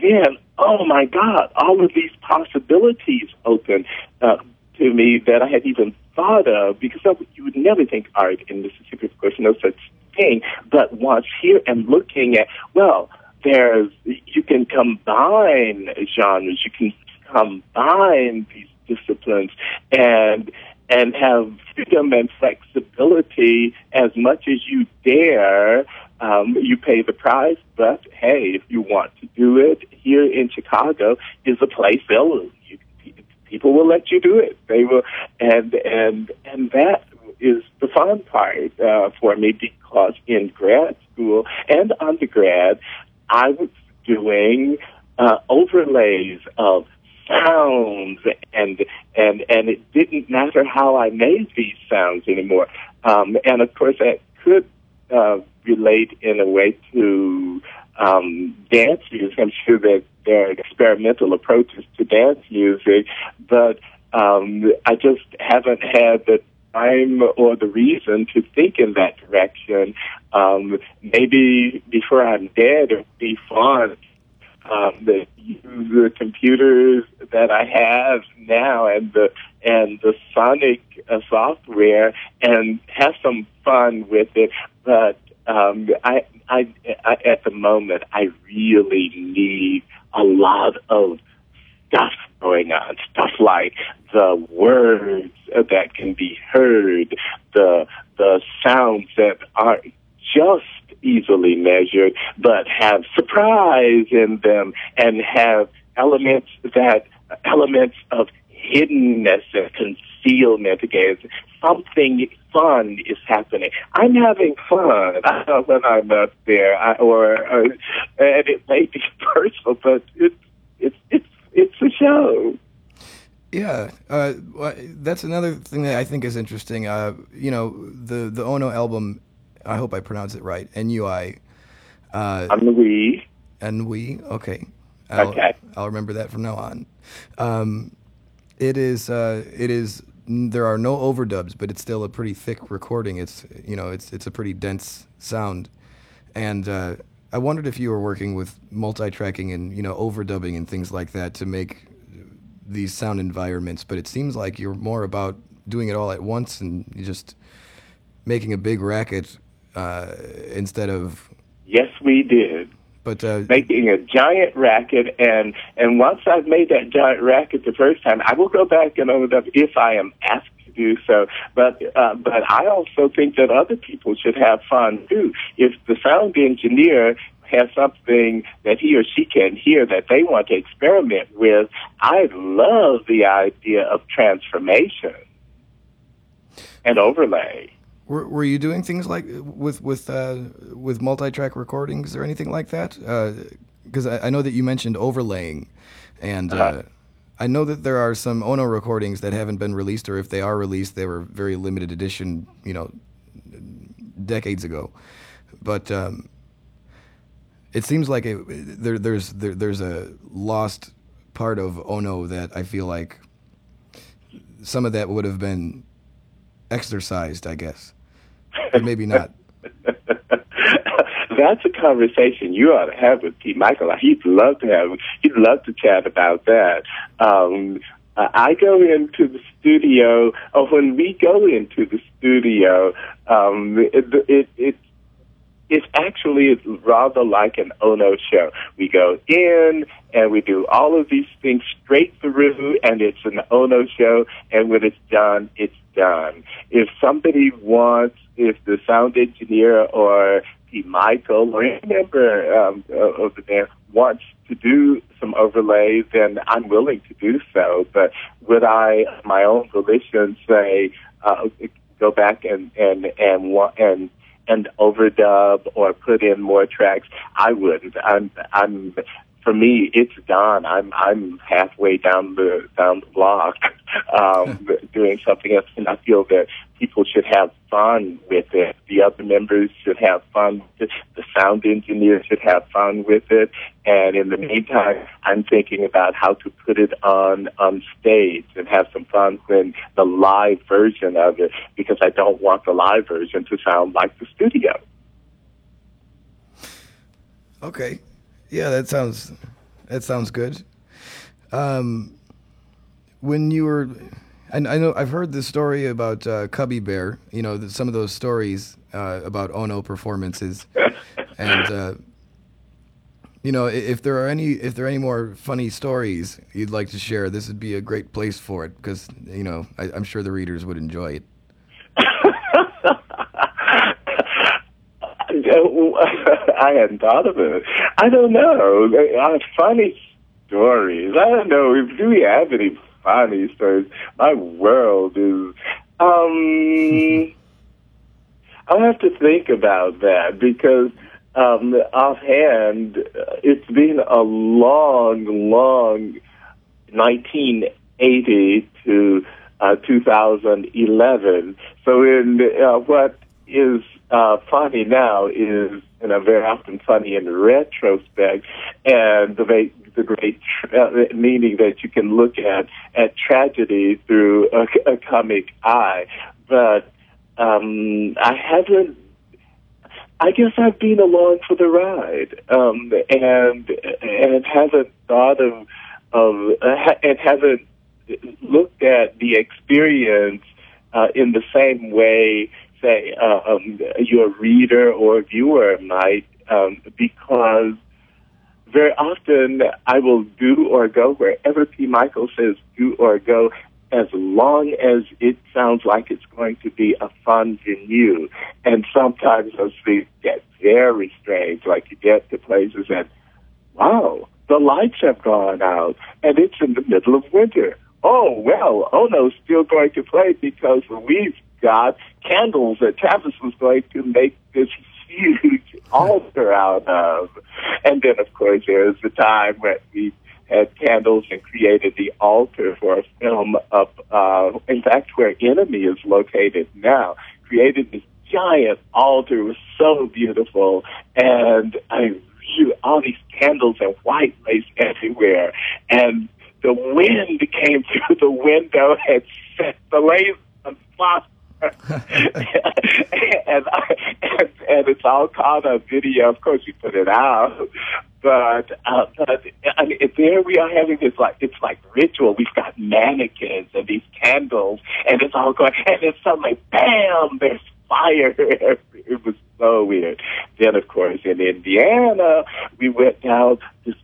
then oh my God, all of these possibilities open uh, to me that I had even thought of because I, you would never think art in Mississippi, of course, no such thing. But once here and looking at, well, there's you can combine genres, you can combine these disciplines, and and have freedom and flexibility as much as you dare. Um, you pay the price, but hey, if you want to do it here in Chicago, is a place they'll people will let you do it. They will, and and and that is the fun part uh, for me because in grad school and undergrad, I was doing uh, overlays of sounds and and and it didn't matter how I made these sounds anymore. Um, and of course, that could uh, relate in a way to um, dance music. I'm sure that there are experimental approaches to dance music, but um, I just haven't had the time or the reason to think in that direction. Um, maybe before I'm dead, it'd be fun um, the use the computers that I have now and the and the Sonic uh, software and have some fun with it. But um, I, I, I, at the moment, I really need a lot of stuff going on. Stuff like the words that can be heard, the the sounds that are just easily measured, but have surprise in them and have elements that elements of hiddenness and concealment again. Something fun is happening. I'm having fun when I'm up there, I, or, or and it may be personal, but it's it's it's it's a show. Yeah, uh, that's another thing that I think is interesting. Uh, you know, the the Ono album I hope I pronounce it right. N U I. Uh, Ennui. Ennui. Okay. I'll, okay. I'll remember that from now on. Um, it is. Uh, it is. There are no overdubs, but it's still a pretty thick recording. It's you know it's it's a pretty dense sound, and uh, I wondered if you were working with multi-tracking and you know overdubbing and things like that to make these sound environments. But it seems like you're more about doing it all at once and just making a big racket uh, instead of. Yes, we did. But uh, making a giant racket, and and once I've made that giant racket the first time, I will go back and open it up if I am asked do so. But uh, but I also think that other people should have fun too. If the sound engineer has something that he or she can hear that they want to experiment with, I love the idea of transformation and overlay. Were, were you doing things like with with uh, with multi-track recordings or anything like that? Because uh, I, I, know that you mentioned overlaying, and uh-huh. uh, I know that there are some Ono recordings that haven't been released, or if they are released, they were very limited edition, you know, decades ago. But um, it seems like it, there, there's there, there's a lost part of Ono that I feel like some of that would have been exercised, I guess but maybe not. That's a conversation you ought to have with P. Michael. He'd love to have. He'd love to chat about that. Um, I go into the studio, or when we go into the studio, um, it, it, it it actually rather like an Ono show. We go in and we do all of these things straight through, and it's an Ono show. And when it's done, it's done. If somebody wants if the sound engineer or Michael or any member um, of the band wants to do some overlay, then I'm willing to do so. But would I, my own volition, say uh, go back and and and and and overdub or put in more tracks? I wouldn't. I'm I'm for me, it's gone. I'm I'm halfway down the down the block um, doing something else, and I feel that people should have fun with it. The other members should have fun. The sound engineer should have fun with it. And in the meantime, I'm thinking about how to put it on on stage and have some fun when the live version of it, because I don't want the live version to sound like the studio. Okay, yeah, that sounds that sounds good. Um, when you were, I, I know I've heard the story about uh, Cubby Bear. You know, the, some of those stories uh, about Ono performances, and uh, you know, if there are any if there are any more funny stories you'd like to share, this would be a great place for it because you know I, I'm sure the readers would enjoy it. I hadn't thought of it. I don't know. Funny stories. I don't know. If do we have any funny stories? My world is. Um, I'll have to think about that because um, offhand, uh, it's been a long, long 1980 to uh, 2011. So, in uh, what is uh, funny now is you know very often funny in retrospect, and the the great uh, meaning that you can look at at tragedy through a, a comic eye. But um, I haven't. I guess I've been along for the ride, um, and and haven't thought of of uh, and haven't looked at the experience uh, in the same way, say, uh, um, your reader or viewer might, um, because very often I will do or go wherever P. Michael says do or go as long as it sounds like it's going to be a fun venue. And sometimes those things get very strange, like you get to places and, wow, the lights have gone out and it's in the middle of winter. Oh, well, Ono's still going to play because we've got candles that Travis was going to make this huge altar out of. And then, of course, there was the time when we had candles and created the altar for a film up, uh, in fact, where Enemy is located now. Created this giant altar. It was so beautiful. And I you all these candles and white lace everywhere. And the wind came through the window and set the lace on fire. and, I, and and it's all caught on video. Of course, we put it out, but uh, but I mean, there we are having this like it's like ritual. We've got mannequins and these candles, and it's all going, and then suddenly, bam! There's fire. it was so weird. Then, of course, in Indiana, we went down. This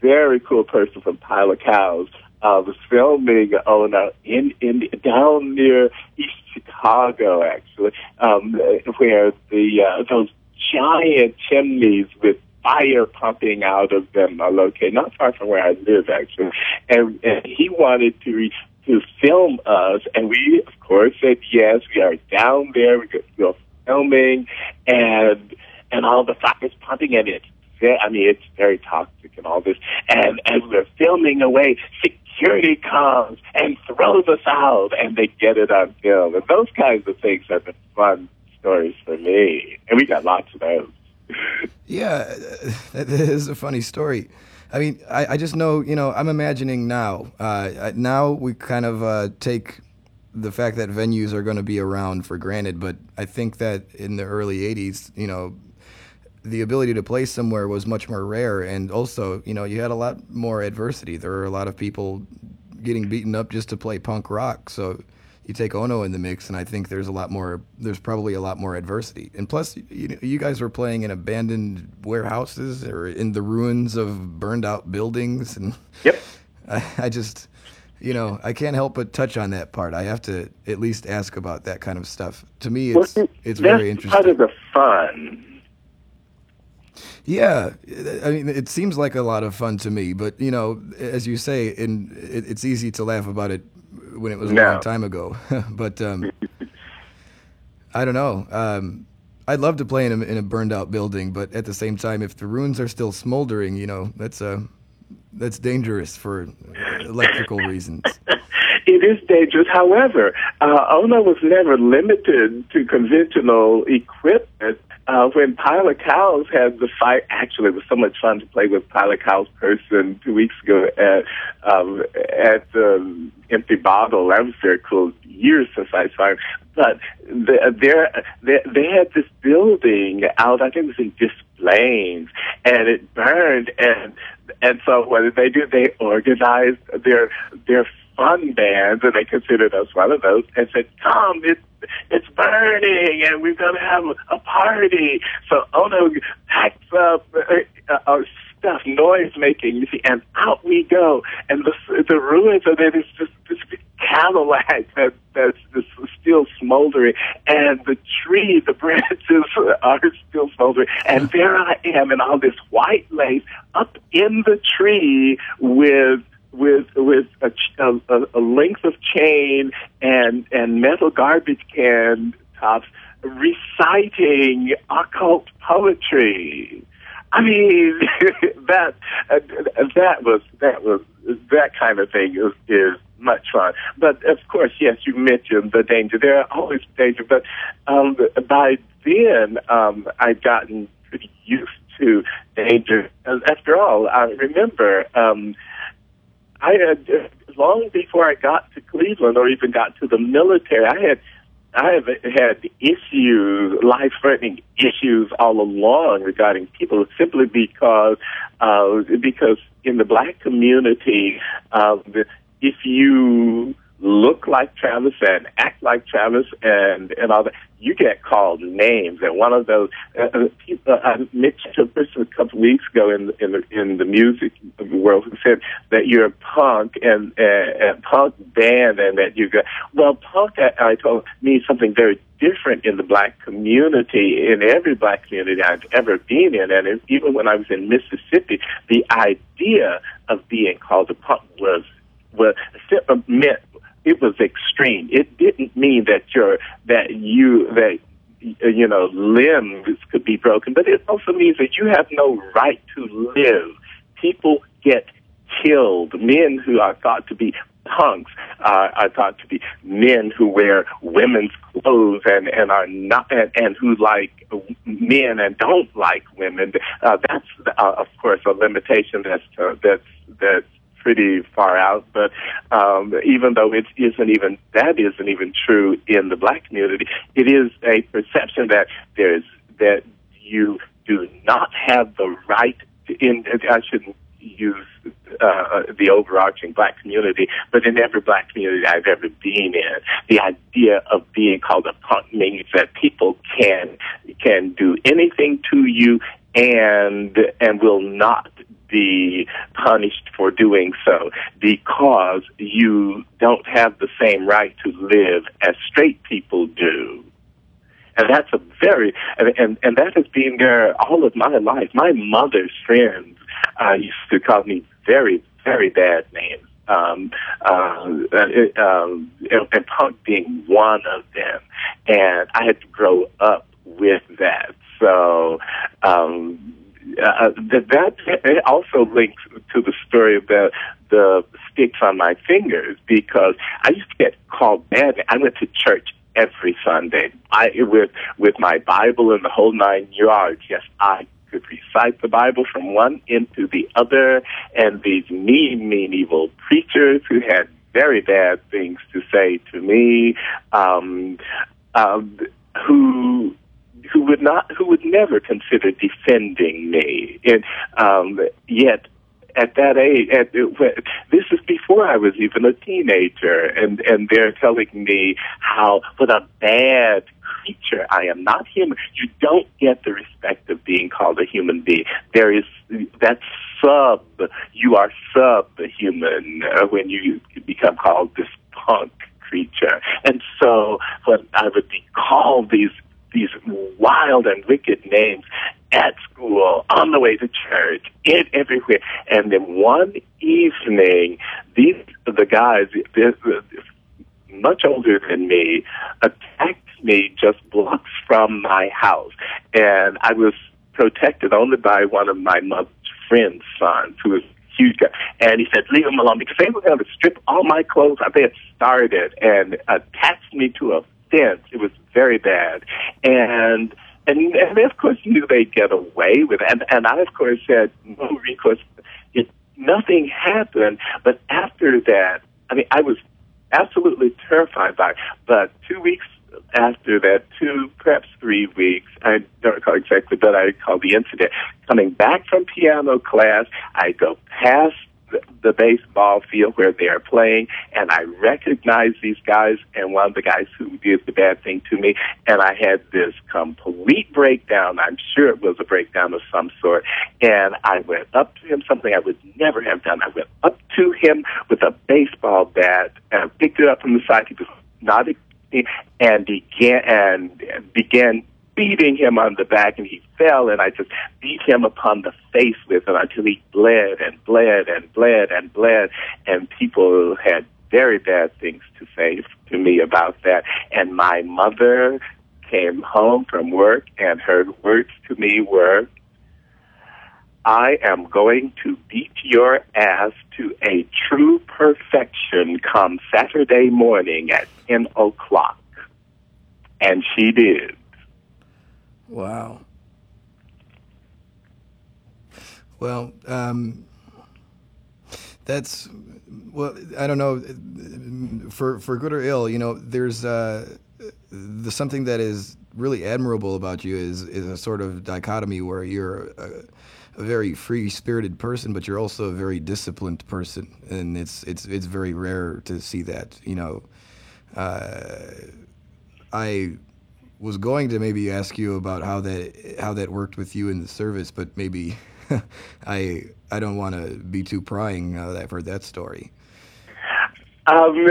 very cool person from Pile of Cows uh, was filming on uh, in in down near East Chicago, actually, um, where the uh, those giant chimneys with fire pumping out of them are located, not far from where I live, actually. And, and he wanted to re- to film us, and we, of course, said yes. We are down there. We go filming, and and all the fire's pumping, and it's I mean, it's very toxic and all this. And as we're filming away, security comes and throws us out, and they get it on film. And those kinds of things have been fun stories for me, and we got lots of those. Yeah, that is a funny story. I mean, I, I just know, you know, I'm imagining now. Uh, now we kind of uh, take the fact that venues are going to be around for granted, but I think that in the early 80s, you know, the ability to play somewhere was much more rare. And also, you know, you had a lot more adversity. There were a lot of people getting beaten up just to play punk rock. So you take Ono in the mix, and I think there's a lot more. There's probably a lot more adversity. And plus, you, know, you guys were playing in abandoned warehouses or in the ruins of burned out buildings, and Yep. I, I just, you know, I can't help but touch on that part. I have to at least ask about that kind of stuff. To me, it's Well, it's very part interesting. of the fun. Yeah, I mean, it seems like a lot of fun to me, but you know, as you say, and it's easy to laugh about it when it was a No. long time ago. but um, I don't know. Um, I'd love to play in a, in a burned out building, but at the same time, if the ruins are still smoldering, you know, that's uh, that's dangerous for electrical reasons. It is dangerous. However, uh, Ono was never limited to conventional equipment. Uh, when Pilot Cows had the fight, actually, it was so much fun to play with Pilot Cow's person two weeks ago at um, at the Empty Bottle. That was very cool. Years since I saw him, but the, they, they had this building out. I think it was in Des Plaines, and it burned. And and so what did they do? They organized their their fun bands, and they considered us one of those, and said, "Come, it's it's burning, and we're gonna have a party." So Ono packs up uh, our stuff, noise making, you see, and out we go, and the the ruins of it is just this Cadillac that that's, that's still smoldering, and the tree, the branches are still smoldering, and there I am in all this white lace up in the tree with with with a, a, a length of chain and and metal garbage can tops reciting occult poetry. I mean that uh, that was that was that kind of thing is, is much fun. But of course, yes, you mentioned the danger. There are always danger, but um, by then um, I'd gotten pretty used to danger. After all, I remember. Um, I had long before I got to Cleveland or even got to the military. I had I have had issues, life-threatening issues all along regarding people, simply because uh, because in the black community, uh, if you look like Travis and act like Travis and and all that, you get called names. And one of those uh, uh people I mentioned to a person a couple weeks ago in in the in the music world who said that you're a punk and uh, a punk band and that you go well punk I, I told means something very different in the black community in every black community I've ever been in and even when I was in Mississippi the idea of being called a punk was was meant it was extreme. It didn't mean that you're that you that you know limbs could be broken, but it also means that you have no right to live. People get killed. Men who are thought to be punks uh, are thought to be men who wear women's clothes and and are not and, and who like men and don't like women. Uh, that's uh, of course a limitation that's uh, that's that's pretty far out. But um, even though it isn't even that isn't even true in the black community, it is a perception that there's that you do not have the right. To, in I shouldn't use uh, the overarching black community, but in every black community I've ever been in, the idea of being called a punk means that people can can do anything to you and and will not be punished for doing so because you don't have the same right to live as straight people do. And that's a very, and, and, and that has been there all of my life. My mother's friends uh, used to call me very, very bad names. Um, uh, it, um, and, and punk being one of them. And I had to grow up with that. That that also links to the story about the sticks on my fingers because I used to get called bad. I went to church every Sunday. I with with my Bible and the whole nine yards. Yes, I could recite the Bible from one end to the other, and these mean, mean, evil preachers who had very bad things to say to me, um, um, who who would not, who would never consider defending me. And um, yet, at that age, at, this is before I was even a teenager, and and they're telling me how what a bad creature I am, not human. You don't get the respect of being called a human being. There is that sub. You are subhuman uh, when you become called this punk creature. And so when I would be called these these wild and wicked names at school, on the way to church, in everywhere. And then one evening, these the guys, much older than me, attacked me just blocks from my house, and I was protected only by one of my mother's friend's sons, who was huge guy. And he said, "Leave him alone," because they were going to strip all my clothes. I They had started and attached me to a fence. It was very bad, and. And, and they, of course, knew they'd get away with it. And, and I, of course, had no recourse. It, nothing happened. But after that, I mean, I was absolutely terrified by it. But two weeks after that, two, perhaps three weeks, I don't recall exactly, but I recall the incident. Coming back from piano class, I go past the, baseball field where they are playing, and I recognize these guys and one of the guys who did the bad thing to me, and I had this complete breakdown. I'm sure it was a breakdown of some sort, and I went up to him, something I would never have done. I went up to him with a baseball bat and I picked it up from the side. He was not and began and began beating him on the back and he fell and I just beat him upon the face with it until he bled and bled and bled and bled and people had very bad things to say to me about that and my mother came home from work and her words to me were I am going to beat your ass to a true perfection come Saturday morning at 10 o'clock. And she did. Wow. Well, um, that's well. I don't know. For for good or ill, you know, there's uh, the something that is really admirable about you is is a sort of dichotomy where you're a, a very free spirited person, but you're also a very disciplined person, and it's it's it's very rare to see that. You know, uh, I was going to maybe ask you about how that how that worked with you in the service, but maybe I I don't want to be too prying now that I've heard that story. Um,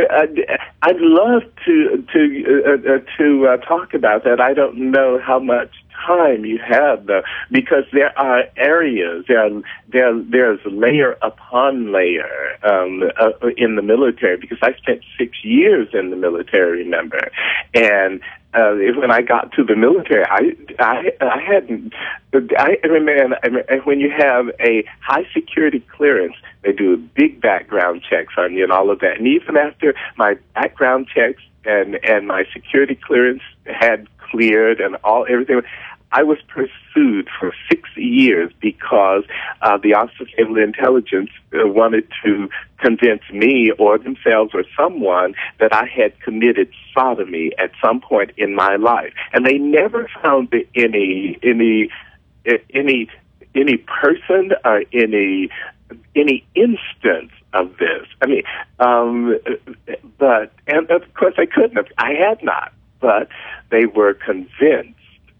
I'd love to to uh, uh, to uh, talk about that. I don't know how much time you have though, because there are areas there there there's layer upon layer um, uh, in the military. Because I spent six years in the military, remember, and uh, when I got to the military, I I, I hadn't. I remember when you have a high security clearance, they do big background checks on you and all of that. And even after my background checks and and my security clearance had cleared and all everything, I was pursued for six years because uh, the Office of Naval Intelligence uh, wanted to convince me or themselves or someone that I had committed sodomy at some point in my life, and they never found any any any any person or any any instance of this. I mean, um, but and of course I couldn't have. I had not, but they were convinced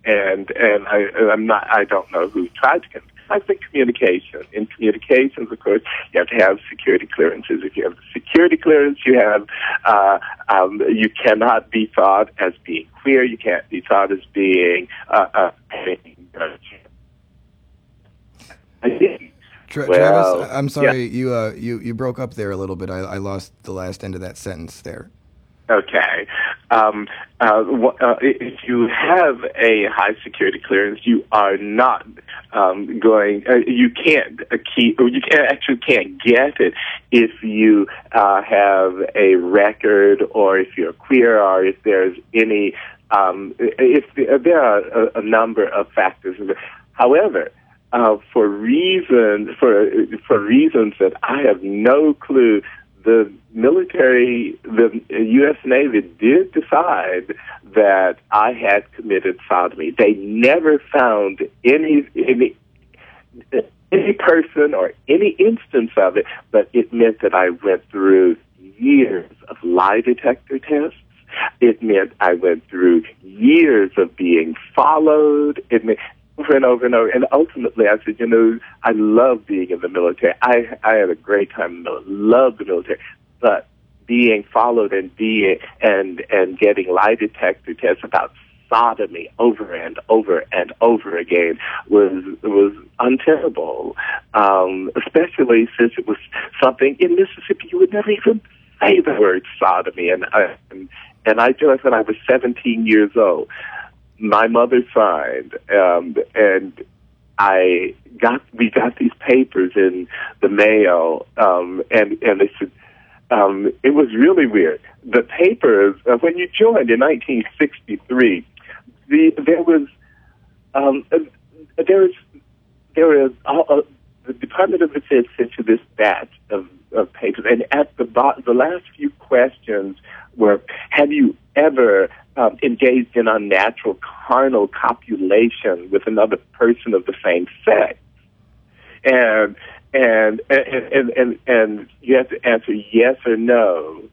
and and I, I'm not. I don't know who tried to. I think communication. In communications, of course, you have to have security clearances. If you have the security clearance, you have uh, um, you cannot be thought as being queer. You can't be thought as being. Uh, uh, I think. Tra- well, Travis, I'm sorry yeah. you uh, you you broke up there a little bit. I, I lost the last end of that sentence there. Okay. Um, uh, uh, if you have a high security clearance, you are not um, going. Uh, you can't uh, keep. You can, actually can't get it if you uh, have a record, or if you're queer, or if there's any. Um, if there are a, a number of factors. However, uh, for reasons for for reasons that I have no clue the military, the U.S. Navy did decide that I had committed sodomy. They never found any any any person or any instance of it, but it meant that I went through years of lie detector tests. It meant I went through years of being followed. It meant over and over and over. And ultimately, I said, you know, I love being in the military. I I had a great time. Love the military, but being followed and being and and getting lie detector tests about sodomy over and over and over again was was untenable. Um, especially since it was something in Mississippi you would never even say the word sodomy, and I, and, and I just when I was 17 years old my mother signed, um, and I got we got these papers in the mail, um, and and they said um, it was really weird. The papers uh, when you joined in 1963, the there was um, uh, there was uh, uh, the Department of Defense sent you this batch of, of papers, and at the bo- the last few questions were, "Have you ever um, engaged in unnatural carnal copulation with another person of the same sex?" And and and and and, and you have to answer yes or no.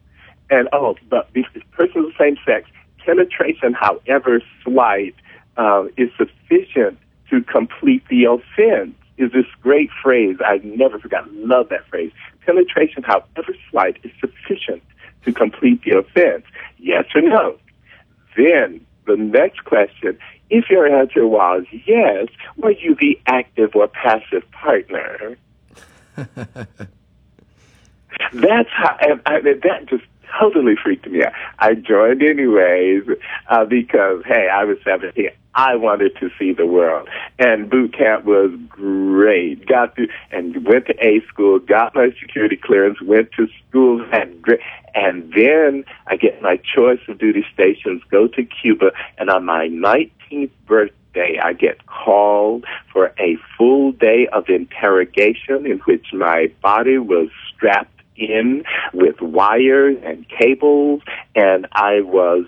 And oh, but the person of the same sex, penetration, however slight, uh, is sufficient to complete the offense. Is this great phrase I never forgot? Love that phrase. Penetration, however slight, is sufficient to complete the offense. Yes or no? Then the next question: If your answer was yes, were you the active or passive partner? That's how, that just totally freaked me out. I joined anyways uh, because, hey, I was 17. I wanted to see the world. And boot camp was great. Got to, and went to A school, got my security clearance, went to school, had great, and then I get my choice of duty stations, go to Cuba, and on my 19th birthday, I get called for a full day of interrogation in which my body was strapped in with wires and cables, and I was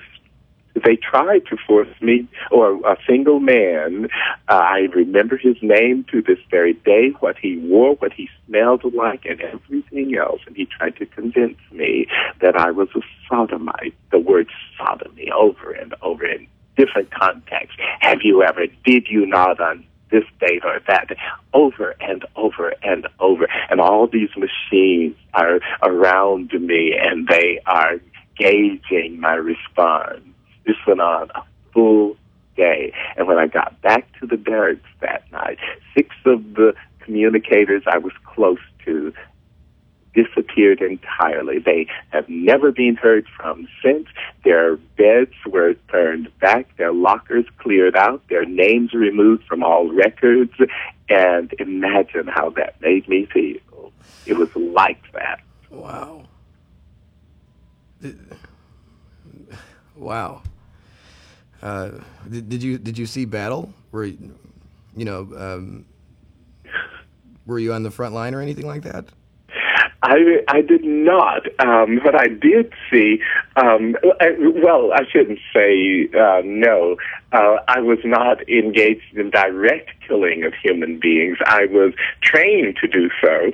they tried to force me, or a single man, uh, I remember his name to this very day, what he wore, what he smelled like, and everything else. And he tried to convince me that I was a sodomite. The word sodomy over and over in different contexts. Have you ever, did you not on this date or that, over and over and over. And all these machines are around me and they are gauging my response. This went on a full day. And when I got back to the barracks that night, six of the communicators I was close to disappeared entirely. They have never been heard from since. Their beds were turned back, their lockers cleared out, their names removed from all records, and imagine how that made me feel. It was like that. Wow. Wow. Uh, did, did you did you see battle? Were you, you know um, were you on the front line or anything like that? I I did not, um, but I did see. Um, I, well, I shouldn't say uh, no. Uh, I was not engaged in direct killing of human beings. I was trained to do so,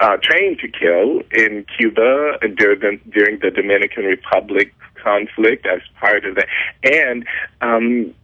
uh, trained to kill in Cuba during the, during the Dominican Republic conflict as part of that, and. Um,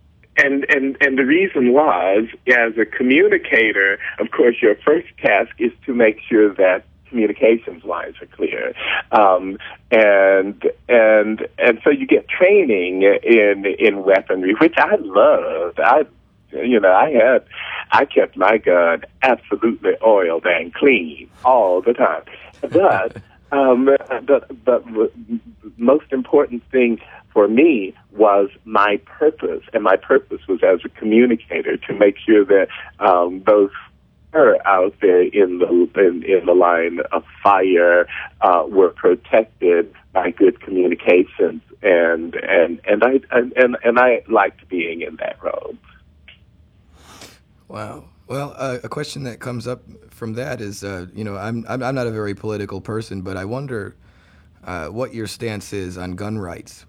and and and the reason was, as a communicator, of course, your first task is to make sure that communications lines are clear, um, and and and so you get training in in weaponry, which I loved. I you know I had I kept my gun absolutely oiled and clean all the time, but. Um, but, but most important thing for me was my purpose, and my purpose was as a communicator to make sure that um, those her out there in the in, in the line of fire uh, were protected by good communications, and and and I and and I liked being in that role. Wow. Well, uh, a question that comes up from that is, uh, you know, I'm, I'm not a very political person, but I wonder uh, what your stance is on gun rights.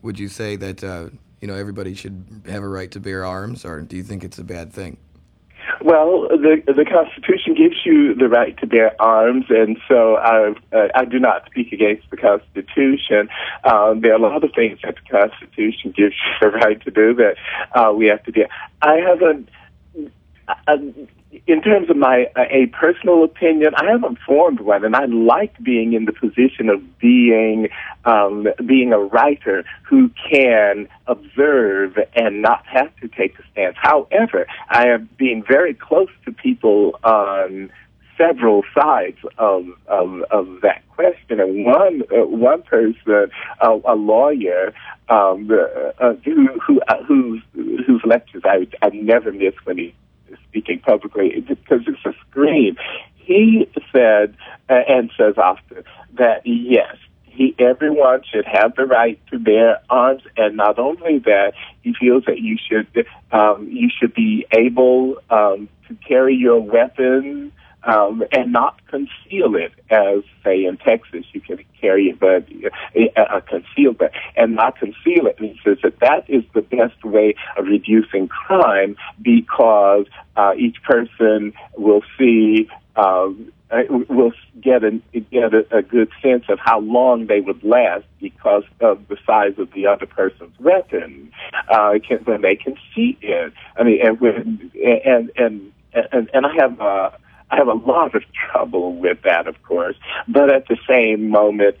Would you say that uh, you know everybody should have a right to bear arms, or do you think it's a bad thing? Well, the the Constitution gives you the right to bear arms, and so I uh, I do not speak against the Constitution. Um, there are a lot of things that the Constitution gives you the right to do that uh, we have to do. I haven't. I, in terms of my uh, a personal opinion, I haven't formed one, and I like being in the position of being um, being a writer who can observe and not have to take a stance. However, I have been very close to people on several sides of of, of that question, and one uh, one person, uh, a lawyer, um, uh, who who uh, whose lectures I I never miss when he speaking publicly because it's a scream. He said uh, and says often that yes, he everyone should have the right to bear arms, and not only that, he feels that you should um, you should be able um, to carry your weapon um, and not conceal it, as say in Texas, you can carry it, but uh, conceal it and not conceal it. And he says that that is the best way of reducing crime because uh, each person will see. Um, uh, will get a get a, a good sense of how long they would last because of the size of the other person's weapon. Uh, can, when they can see it, I mean, and when and and and, and I have uh, I have a lot of trouble with that, of course. But at the same moment,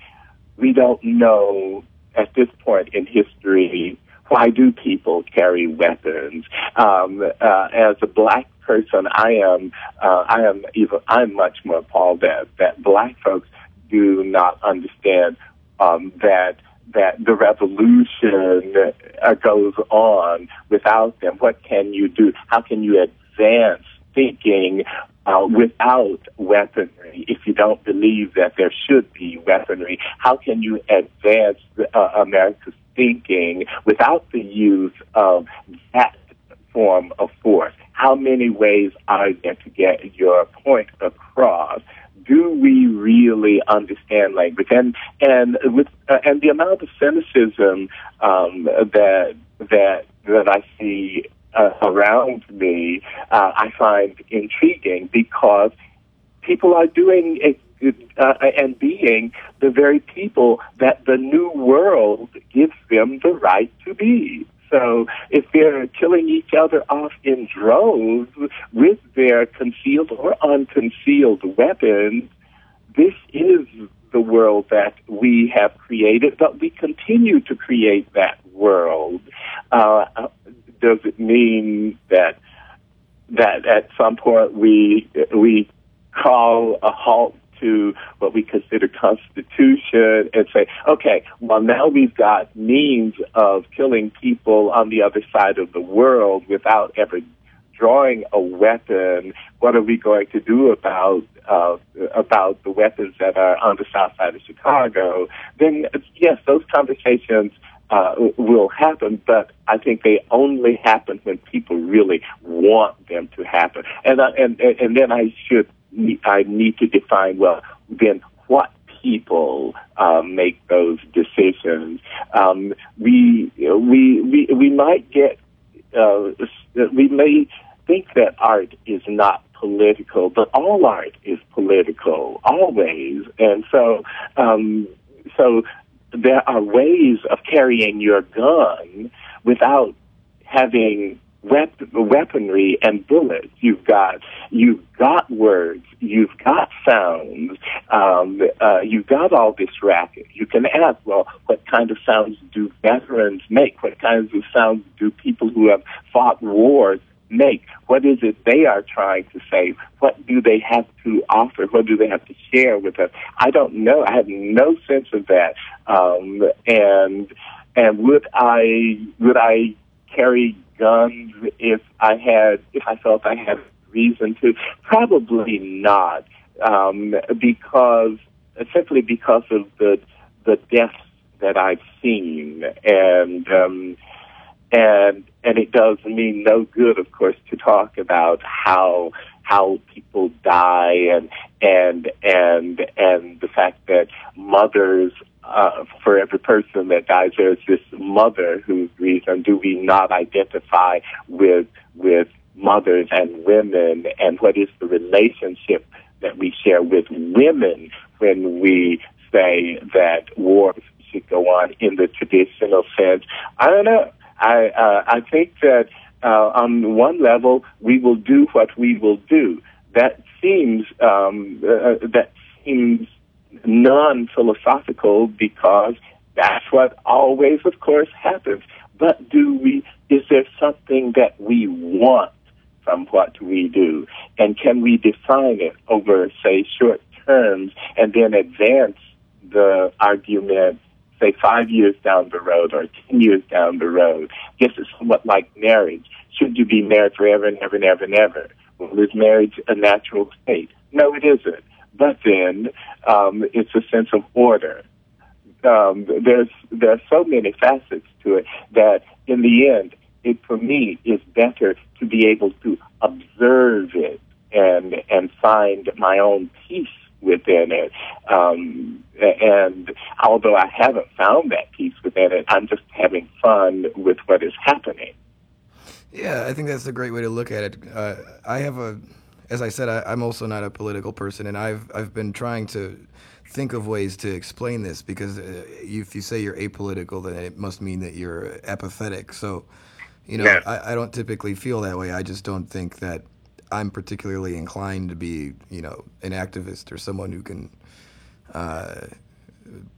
we don't know at this point in history why do people carry weapons? Um, uh, as a black person, I am uh, I am even I'm much more appalled that that black folks do not understand um, that that the revolution uh, goes on without them. What can you do? How can you advance thinking uh, without weaponry, if you don't believe that there should be weaponry, how can you advance uh, America's thinking without the use of that form of force? How many ways are there to get your point across? Do we really understand language? And and with uh, and the amount of cynicism um, that that that I see uh, around me, uh, I find intriguing because people are doing a, uh, and being the very people that the new world gives them the right to be. So if they're killing each other off in droves with their concealed or unconcealed weapons, this is the world that we have created, but we continue to create that world. Uh, does it mean that that at some point we we call a halt to what we consider constitution and say, okay, well now we've got means of killing people on the other side of the world without ever drawing a weapon. What are we going to do about uh, about the weapons that are on the south side of Chicago? Then yes, those conversations uh, will happen, but I think they only happen when people really want them to happen. And uh, and and then I should I need to define well then what people uh, make those decisions. Um, we we we we might get uh, we may think that art is not political, but all art is political always, and so um, so there are ways of carrying your gun without having weaponry and bullets. You've got you've got words, you've got sounds, um, uh, you've got all this racket. You can ask, well, what kind of sounds do veterans make? What kinds of sounds do people who have fought wars make? What is it they are trying to say? What do they have to offer? What do they have to share with us? I don't know. I have no sense of that. Um, and and would I would I carry guns if I had if I felt I had reason to? Probably not, um, because simply because of the the deaths that I've seen and. Um, and and it does mean no good, of course, to talk about how how people die and and and and the fact that mothers uh, for every person that dies, there's this mother who grieves, and do we not identify with with mothers and women, and what is the relationship that we share with women when we say that wars should go on in the traditional sense? I don't know. I uh, I think that uh, on one level we will do what we will do. That seems um, uh, that seems non-philosophical because that's what always, of course, happens. But do we? Is there something that we want from what we do, and can we define it over, say, short terms, and then advance the argument say five years down the road or ten years down the road. I guess it's somewhat like marriage. should you be married forever and ever and ever and ever? Well, is marriage a natural state? No, it isn't. But then um, it's a sense of order. Um, there's there are so many facets to it that in the end, it for me is better to be able to observe it and and find my own peace within it. Um, and although I haven't found that peace within it, I'm just having fun with what is happening. Yeah, I think that's a great way to look at it. Uh, I have a, as I said, I, am also not a political person, and I've I've been trying to think of ways to explain this because uh, if you say you're apolitical, then it must mean that you're apathetic. So, you know, yes. I, I don't typically feel that way. I just don't think that I'm particularly inclined to be, you know, an activist or someone who can uh,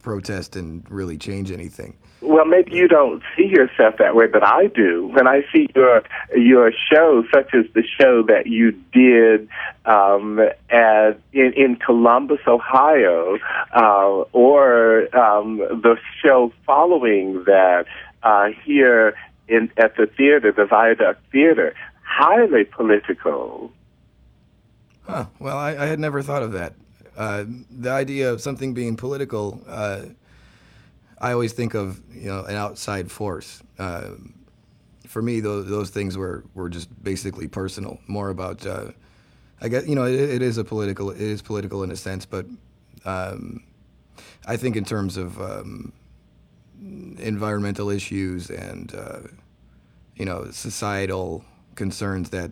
protest and really change anything. Well, maybe you don't see yourself that way, but I do. When I see your your show, such as the show that you did um, at in, in Columbus, Ohio, uh, or um, the show following that uh, here in at the theater, the Viaduct Theater, highly political. Huh. Well, I, I, had never thought of that. Uh, the idea of something being political, uh, I always think of you know an outside force. Uh, for me, those those things were, were just basically personal, more about. Uh, I guess you know it, it is a political it is political in a sense, but um, I think in terms of um, environmental issues and uh, you know societal concerns that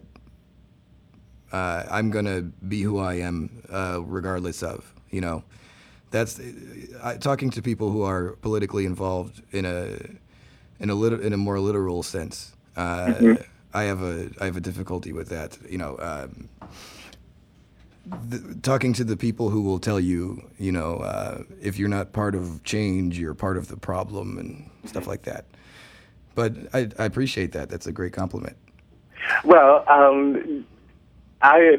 uh, I'm gonna be who I am, uh, regardless of you know. That's I, talking to people who are politically involved in a in a lit- in a more literal sense. Uh, mm-hmm. I have a I have a difficulty with that. You know, um, the, talking to the people who will tell you, you know, uh, if you're not part of change, you're part of the problem and stuff like that. But I, I appreciate that. That's a great compliment. Well, um, I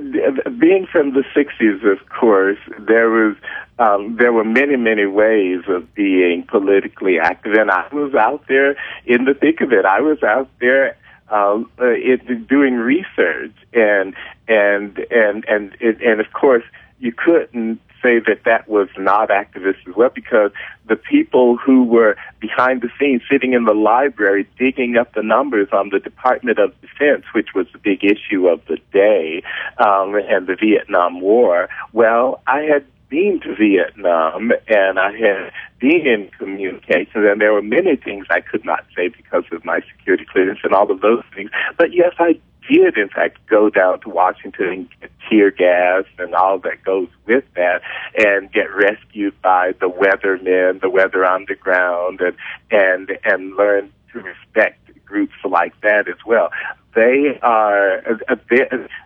being from the '60s, of course, there was um, there were many, many ways of being politically active, and I was out there in the thick of it. I was out there um, uh, it, doing research, and and and and and, and of course, you couldn't say that that was not activists as well because the people who were behind the scenes sitting in the library digging up the numbers on the Department of Defense, which was the big issue of the day, um, and the Vietnam War, well, I had been to Vietnam and I had been in communications, and there were many things I could not say because of my security clearance and all of those things. But yes, I did, in fact, go down to Washington and get tear gas and all that goes with that, and get rescued by the weathermen, the weather underground, and and and learn to respect groups like that as well. They are. Uh,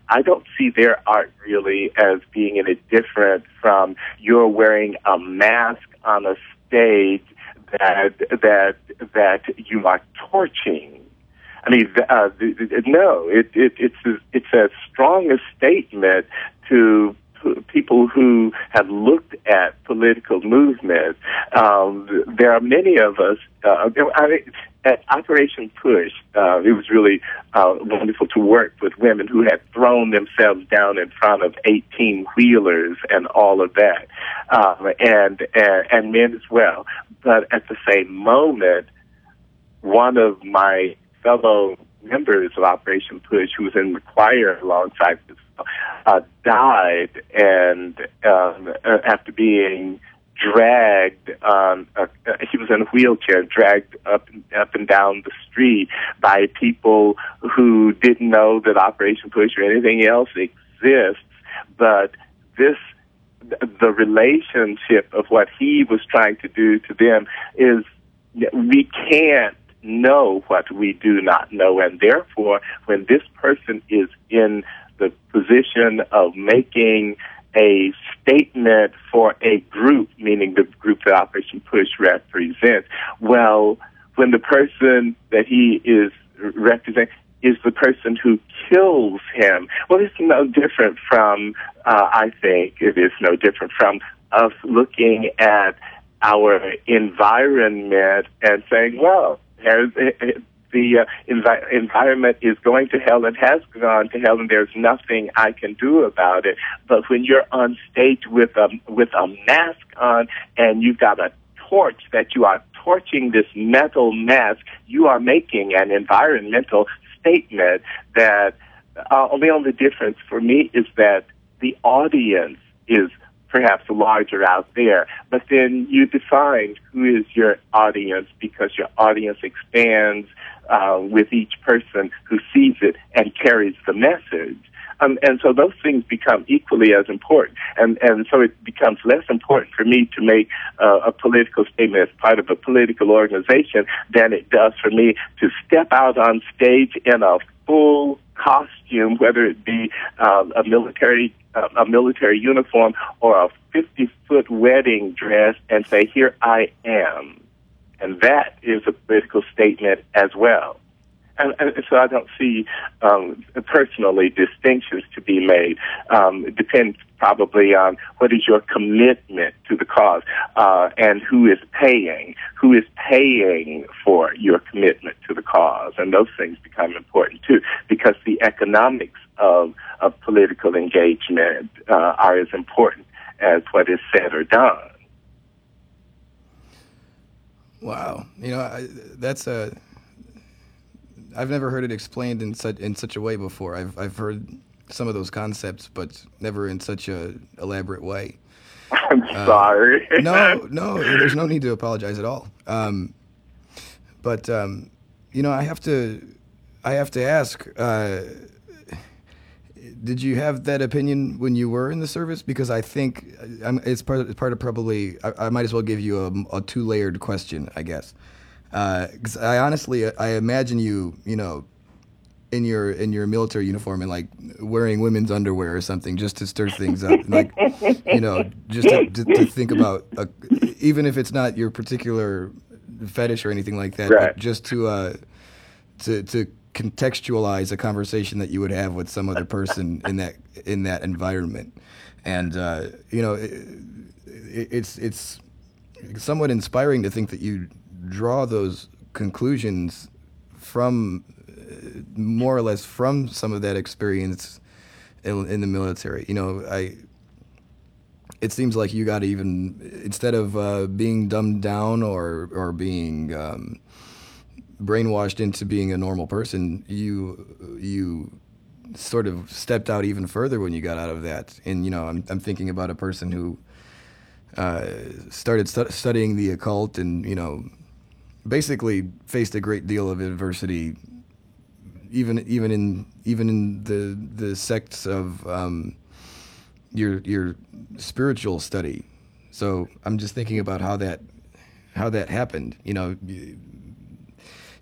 I don't see their art really as being any different from you're wearing a mask on a stage that that that you are torching I mean, uh, no, it, it, it's it's as strong a statement to people who have looked at political movements. Um, there are many of us. Uh, I at Operation Push, uh, it was really uh, wonderful to work with women who had thrown themselves down in front of 18 wheelers and all of that, um, and, and and men as well. But at the same moment, one of my fellow members of Operation Push, who was in the choir alongside this, uh, died, and um, uh, after being dragged, um, uh, he was in a wheelchair, dragged up up and down the street by people who didn't know that Operation Push or anything else exists, but this the relationship of what he was trying to do to them is we can't know what we do not know. And therefore, when this person is in the position of making a statement for a group, meaning the group that Operation Push represents, well, when the person that he is representing is the person who kills him, well, it's no different from, uh, I think, it is no different from us looking at our environment and saying, well, has the uh, envi- environment is going to hell and has gone to hell, and there's nothing I can do about it. But when you're on stage with a with a mask on and you've got a torch that you are torching this metal mask, you are making an environmental statement that uh, the only difference for me is that the audience is perhaps larger out there, but then you define who is your audience because your audience expands uh, with each person who sees it and carries the message. Um, and so those things become equally as important. And, and so it becomes less important for me to make uh, a political statement as part of a political organization than it does for me to step out on stage in a full costume, whether it be uh, a military uh, a military uniform or a 50 foot wedding dress, and say, "Here I am," and that is a political statement as well and, and so I don't see um, personally distinctions to be made. Um, it depends probably on what is your commitment to the cause uh, and who is paying, who is paying for your commitment to the cause, and those things become important too because the economics of of political engagement uh, are as important as what is said or done. Wow, you know I, that's a I've never heard it explained in such in such a way before. I've I've heard some of those concepts, but never in such a elaborate way. I'm uh, sorry. no, no, there's no need to apologize at all. Um, but um, you know, I have to, I have to ask. Uh, did you have that opinion when you were in the service? Because I think I'm, it's part of, part of probably. I, I might as well give you a, a two layered question, I guess. Because uh, I honestly, I imagine you, you know, in your in your military uniform and like wearing women's underwear or something just to stir things up, and like you know, just to, to, to think about, a, even if it's not your particular fetish or anything like that, right. but just to uh, to to contextualize a conversation that you would have with some other person in that in that environment, and uh, you know, it, it's it's somewhat inspiring to think that you draw those conclusions from more or less from some of that experience in, in the military. You know, I. It seems like you got to even instead of uh, being dumbed down or or being um, brainwashed into being a normal person, you you sort of stepped out even further when you got out of that. And you know, I'm I'm thinking about a person who uh, started stu- studying the occult and you know basically faced a great deal of adversity, even even in even in the the sects of um, your your spiritual study. So I'm just thinking about how that how that happened. You know,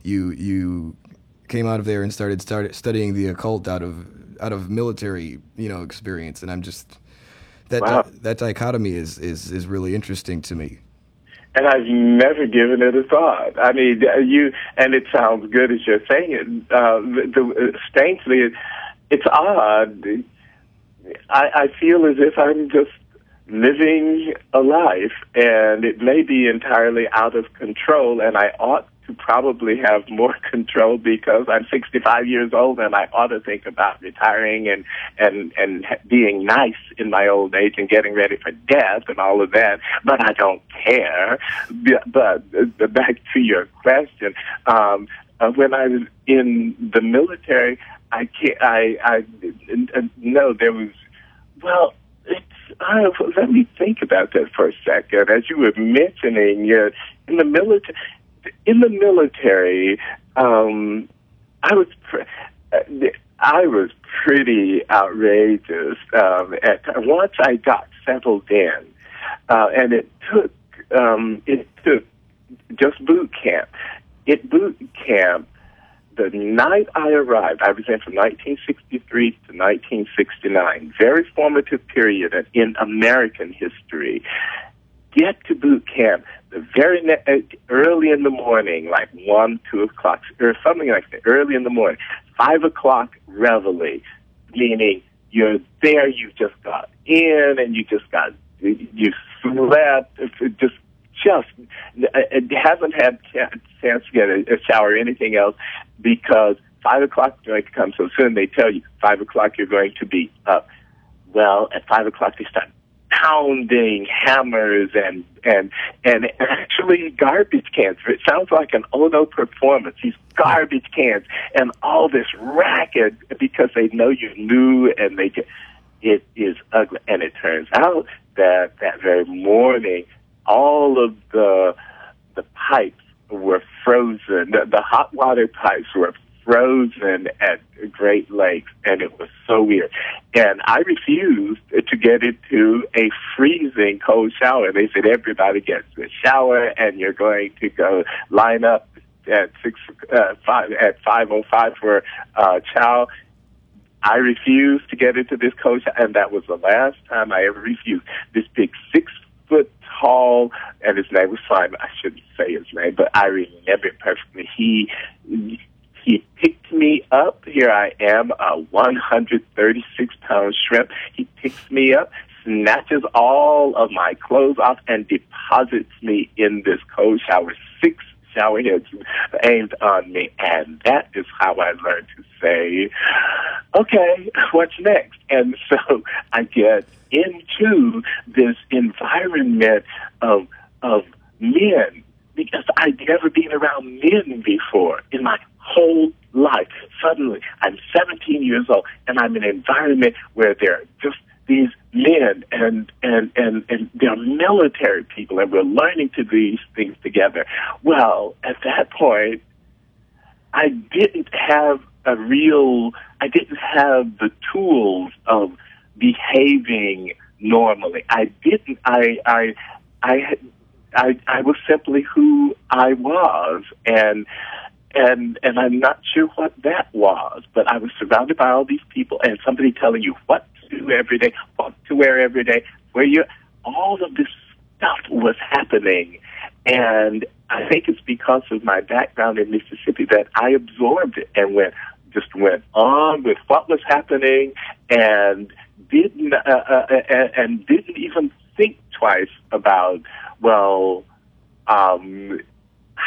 you you came out of there and started started studying the occult out of out of military you know experience, and I'm just that wow. that dichotomy is is is really interesting to me and I've never given it a thought. I mean, you and it sounds good as you're saying it. Uh, the, uh, strangely, it's odd. I, I feel as if I'm just living a life, and it may be entirely out of control, and I ought to probably have more control because I'm 65 years old and I ought to think about retiring and and and being nice in my old age and getting ready for death and all of that. But I don't care. But, back to your question, um, uh, when I was in the military, I can't. I I uh, no, there was well. Uh, let me think about that for a second. As you were mentioning, you in the military, in the military, um, I was pre- I was pretty outrageous. Um, at once I got settled in, uh, and it took um, it took just boot camp. It boot camp. The night I arrived, I was in from 1963 to 1969. Very formative period in American history. Get to boot camp the very ne- uh, early in the morning, like one, two o'clock, or something like that, early in the morning, five o'clock reveille, meaning you're there, you just got in, and you just got you slept, just just it hasn't had a chance to get a, a shower or anything else because five o'clock is going to come so soon. They tell you five o'clock you're going to be up. Well, at five o'clock they start pounding hammers and and and actually garbage cans. It sounds like an Ono performance. These garbage cans and all this racket because they know you're new and they get it is ugly. And it turns out that that very morning, all of the the pipes were frozen. The, the hot water pipes were frozen at Great Lakes, and it was so weird. And I refused to get into a freezing cold shower. They said everybody gets a shower, and you're going to go line up at six uh, five at five oh five for uh, chow. I refused to get into this cold shower, and that was the last time I ever refused. This big six foot tall, and his name was Simon. I shouldn't say his name, but I remember it perfectly. He he picked me up. Here I am, a 136 pound shrimp. He picks me up, snatches all of my clothes off, and deposits me in this cold shower. Six shower heads aimed on me. And that is how I learned to say, okay, what's next? And so I get into this environment of, of men because I'd never been around men before in my whole life. Suddenly, I'm 17 years old, and I'm in an environment where there are just these men and and and and they're military people, and we're learning to do these things together. Well, at that point, I didn't have a real. I didn't have the tools of behaving normally. I didn't. I I I I, I was simply who I was, and and and I'm not sure what that was, but I was surrounded by all these people and somebody telling you what to do every day, what to wear every day, where you all of this stuff was happening, and I think it's because of my background in Mississippi that I absorbed it and went just went on with what was happening and didn't uh, uh, uh and didn't even think twice about well um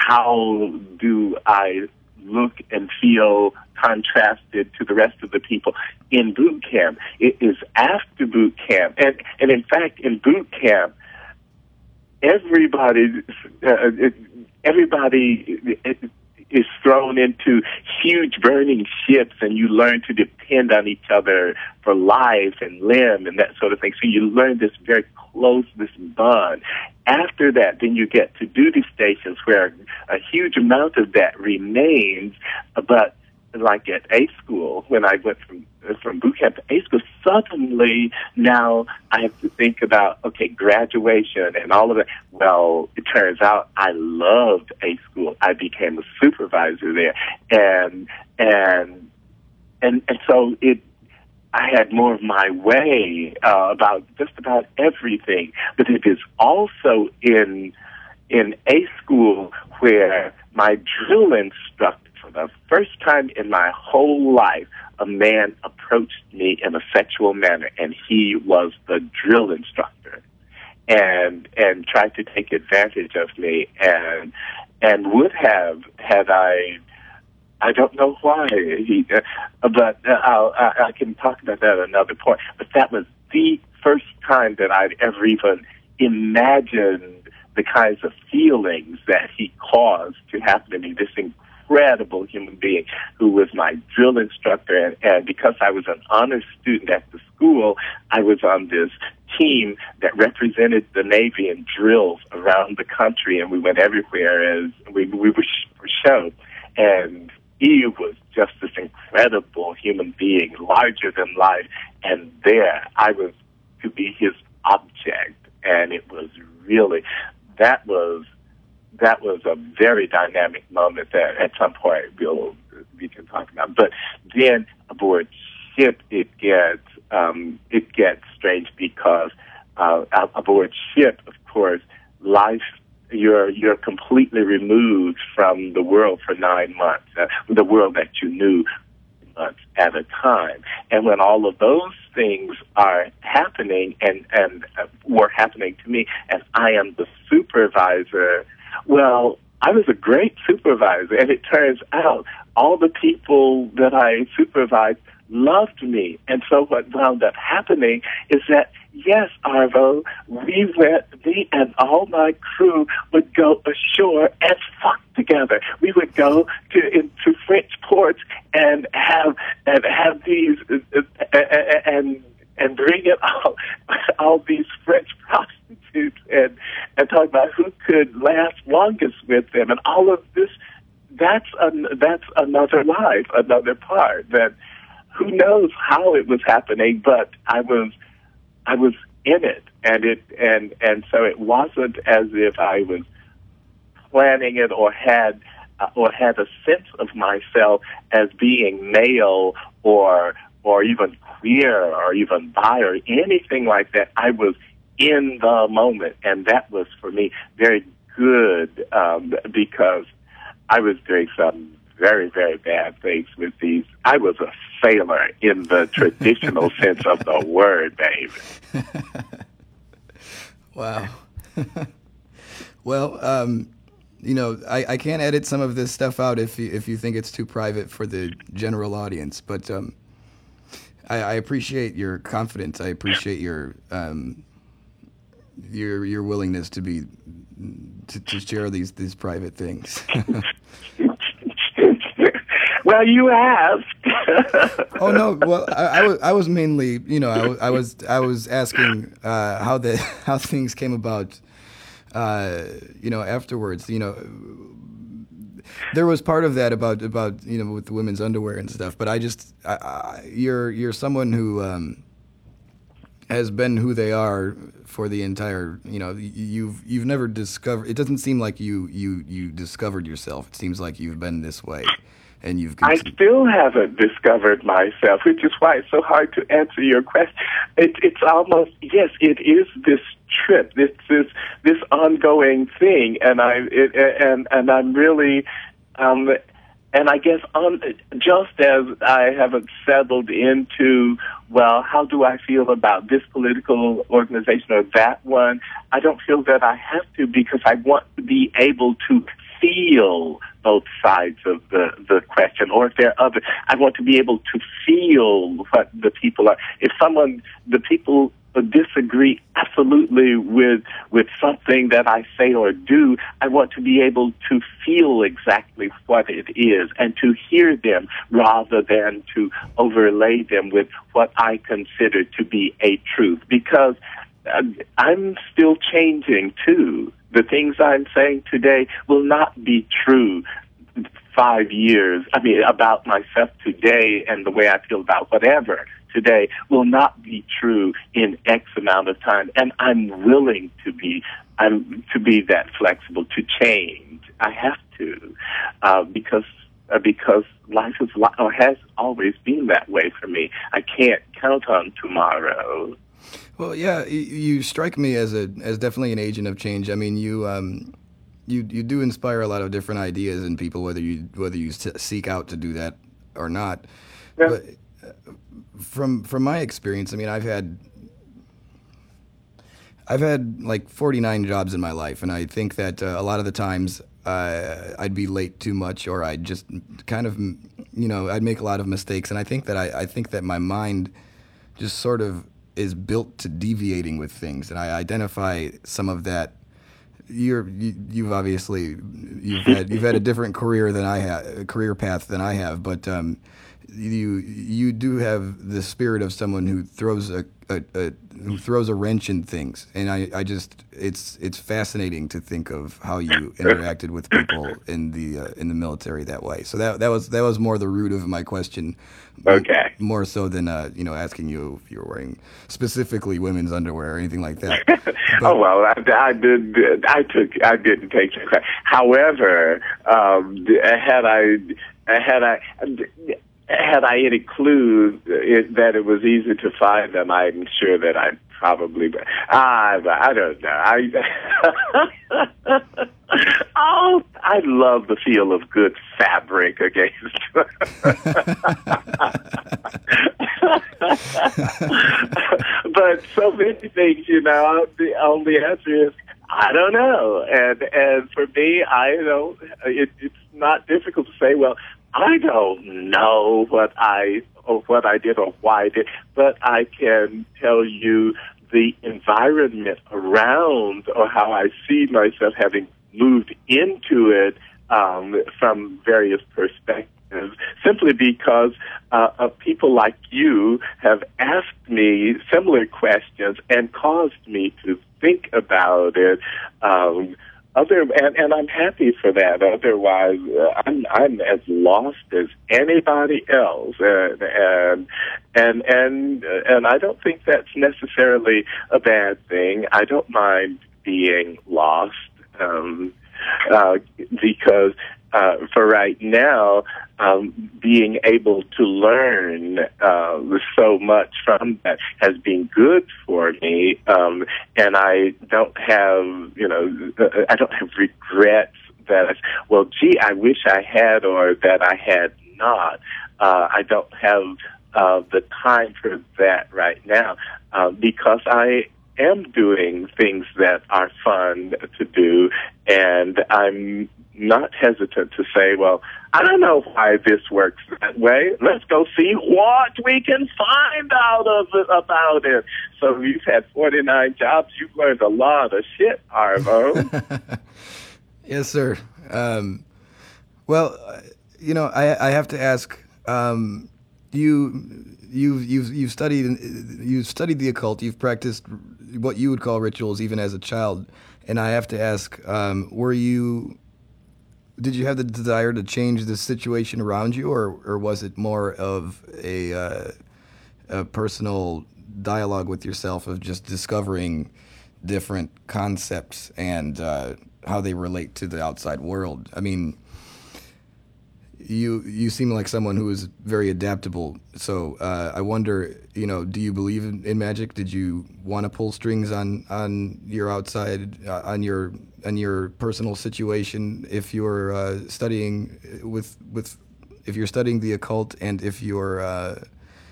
how do I look and feel contrasted to the rest of the people in boot camp? It is after boot camp, and and in fact, in boot camp, everybody uh, everybody is thrown into huge burning ships and you learn to depend on each other for life and limb and that sort of thing. So you learn this very close, this bond. After that, then you get to duty stations where a huge amount of that remains, but like at A school, when I went from from boot camp to A school, suddenly now I have to think about okay, graduation and all of that. Well, it turns out I loved A school. I became a supervisor there, and and and and so it. I had more of my way uh, about just about everything, but it is also in in A school where my drill instructor for the first time in my whole life, a man approached me in a sexual manner, and he was the drill instructor, and and tried to take advantage of me, and and would have had I. I don't know why he, uh, but uh, I'll, I, I can talk about that at another point. But that was the first time that I'd ever even imagined the kinds of feelings that he caused to happen to me. This incredible human being who was my drill instructor. And, and because I was an honor student at the school, I was on this team that represented the Navy in drills around the country, and we went everywhere as we, we were, sh- were shown. And he was just this incredible human being, larger than life. And there I was to be his object. And it was really, that was that was a very dynamic moment that at some point we'll we can talk about. But then aboard ship, it gets um, it gets strange because uh, aboard ship, of course, life you're you're completely removed from the world for nine months, uh, the world that you knew months at a time. And when all of those things are happening and, and uh, were happening to me, and I am the supervisor, well, I was a great supervisor. And it turns out all the people that I supervised loved me. And so what wound up happening is that yes, Arvo, we went, me and all my crew would go ashore and fuck together. We would go to into French ports and have and have these uh, uh, and and bring in all all these French prostitutes and and talk about who could last longest with them and all of this. That's an, that's another life, another part that who knows how it was happening, but I was I was in it, and it and and so it wasn't as if I was planning it or had uh, or had a sense of myself as being male or or even queer or even bi or anything like that. I was in the moment, and that was for me very good um, because I was doing some very, very bad things with these. I was a sailor in the traditional sense of the word, baby. wow. well, um, you know, I, I can't edit some of this stuff out if you, if you think it's too private for the general audience, but um, I, I appreciate your confidence. I appreciate your um, your your willingness to be to, to share these these private things. well, you asked. oh no! Well, I, I, was I was mainly you know I, I was I was asking uh, how the how things came about. Uh, you know, afterwards, you know, there was part of that about about you know with the women's underwear and stuff. But I just I, I, you're you're someone who um, has been who they are for the entire you know you've you've never discovered. It doesn't seem like you you you discovered yourself. It seems like you've been this way and you've. I still haven't discovered myself, which is why it's so hard to answer your question. It, it's almost yes, it is this trip, this this this ongoing thing, and I it, and and I'm really. Um, and I guess on just as I haven't settled into, well, how do I feel about this political organization or that one? I don't feel that I have to because I want to be able to feel both sides of the, the question, or if there are other, I want to be able to feel what the people are. If someone, the people disagree absolutely with with something that I say or do, I want to be able to feel exactly what it is and to hear them rather than to overlay them with what I consider to be a truth. Because uh, I'm still changing too. The things I'm saying today will not be true five years, I mean, about myself today and the way I feel about whatever today will not be true in X amount of time. And I'm willing to be, I'm to be that flexible to change. I have to, uh, because uh, because life is or has always been that way for me. I can't count on tomorrow. Well, yeah, you strike me as a as definitely an agent of change. I mean, you um, you you do inspire a lot of different ideas in people, whether you whether you seek out to do that or not. Yeah. But from from my experience, I mean, I've had I've had like 49 jobs in my life, and I think that uh, a lot of the times uh, I'd be late too much, or I'd just kind of, you know, I'd make a lot of mistakes, and I think that I, I think that my mind just sort of is built to deviating with things, and I identify some of that. You're you, you've obviously you've had you've had a different career than I have career path than I have, but um, you you do have the spirit of someone who throws a, a, a, who throws a wrench in things, and I, I just it's it's fascinating to think of how you interacted with people in the uh, in the military that way. So that that was that was more the root of my question. Okay. More so than uh, you know asking you if you were wearing specifically women's underwear or anything like that. But, oh well, I, I did. I took. I didn't take question. However, um, had I had I had I any clue it, that it was easy to find them, I'm sure that I'd probably. I ah, I don't know. I oh, I love the feel of good fabric against. but so many things, you know, the only answer is I don't know. And and for me, I don't. It, it's not difficult to say. Well, I don't know what I or what I did or why I did, but I can tell you the environment around or how I see myself having moved into it um, from various perspectives, simply because uh, of people like you have asked me similar questions and caused me to think about it. Um, other and, and I'm happy for that. Otherwise, uh, I'm I'm as lost as anybody else, and and and and and I don't think that's necessarily a bad thing. I don't mind being lost um, uh, because uh, for right now, um, being able to learn uh, so much from that has been good for me, um, and I don't have, you know, I don't have regrets that, well, gee, I wish I had or that I had not. Uh, I don't have uh, the time for that right now uh, because I am doing things that are fun to do, and I'm not hesitant to say, well, I don't know why this works that way. Let's go see what we can find out of it, about it. So you've had 49 jobs. You've learned a lot of shit, Arvo. yes, sir. Um, well, you know, I, I have to ask, um, you, you've, you've, you've studied, you've studied the occult. You've practiced what you would call rituals even as a child. And I have to ask, um, were you did you have the desire to change the situation around you, or or was it more of a uh, a personal dialogue with yourself of just discovering different concepts and uh, how they relate to the outside world? I mean, you you seem like someone who is very adaptable. So uh, I wonder, you know, do you believe in, in magic? Did you want to pull strings on on your outside uh, on your on your personal situation if you're uh, studying with with if you're studying the occult and if you're uh,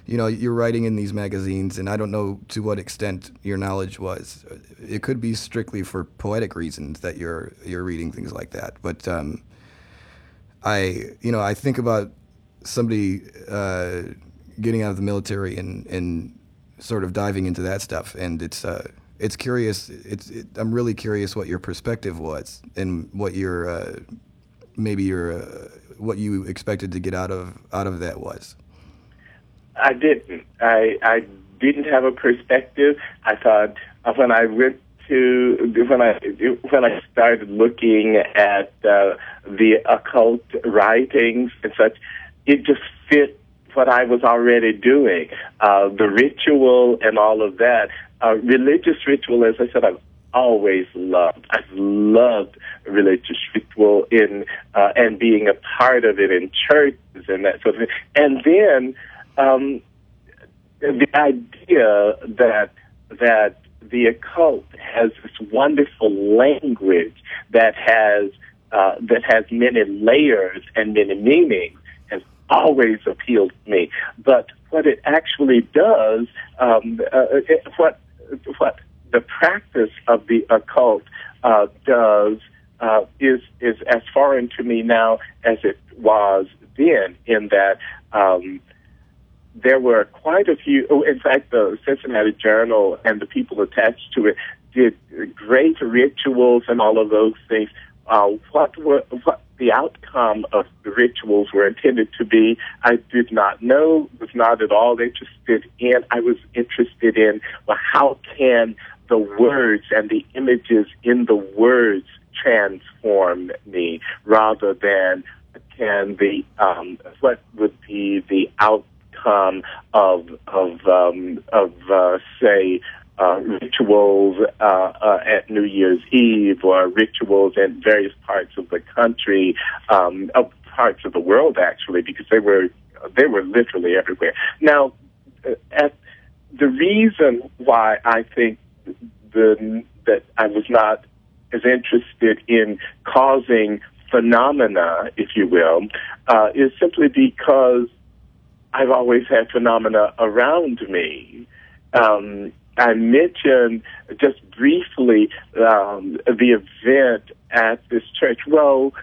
you know you're writing in these magazines and I don't know to what extent your knowledge was. It could be strictly for poetic reasons that you're you're reading things like that, but. Um, I you know I think about somebody uh, getting out of the military and and sort of diving into that stuff, and it's uh, it's curious. It's it, I'm really curious what your perspective was and what your uh, maybe your uh, what you expected to get out of out of that was. I didn't. I I didn't have a perspective. I thought uh, when I went to when I when I started looking at uh, the occult writings and such, it just fit what I was already doing. Uh, the ritual and all of that. Uh, religious ritual, as I said, I've always loved. I've loved religious ritual in uh, and being a part of it in churches and that sort of thing. And then um, the idea that that the occult has this wonderful language that has uh, that has many layers and many meanings has always appealed to me. But what it actually does, um, uh, it, what what the practice of the occult uh, does uh, is is as foreign to me now as it was then. In that. Um, there were quite a few. Oh, in fact, the Cincinnati Journal and the people attached to it did great rituals and all of those things. Uh, what were what the outcome of the rituals were intended to be, I did not know. Was not at all interested in. I was interested in well, how can the words and the images in the words transform me, rather than can the um, what would be the outcome of of um, of uh, say uh, rituals uh, uh, at New Year's Eve or rituals in various parts of the country, um, of parts of the world actually, because they were they were literally everywhere. Now, uh, at the reason why I think the that I was not as interested in causing phenomena, if you will, uh, is simply because I've always had phenomena around me. Um, I mentioned just briefly um, the event at this church. Well,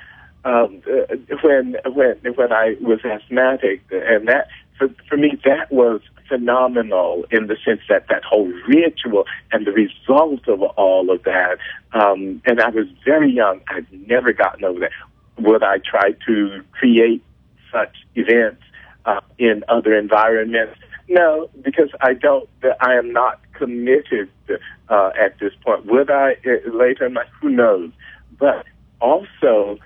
um, uh, when when when I was asthmatic, and that for for me that was phenomenal in the sense that that whole ritual and the result of all of that. Um, and I was very young. I'd never gotten over that. Would I try to create such events uh, in other environments? No, because I don't. I am not committed uh, at this point. Would I uh, later in? Who knows? But also,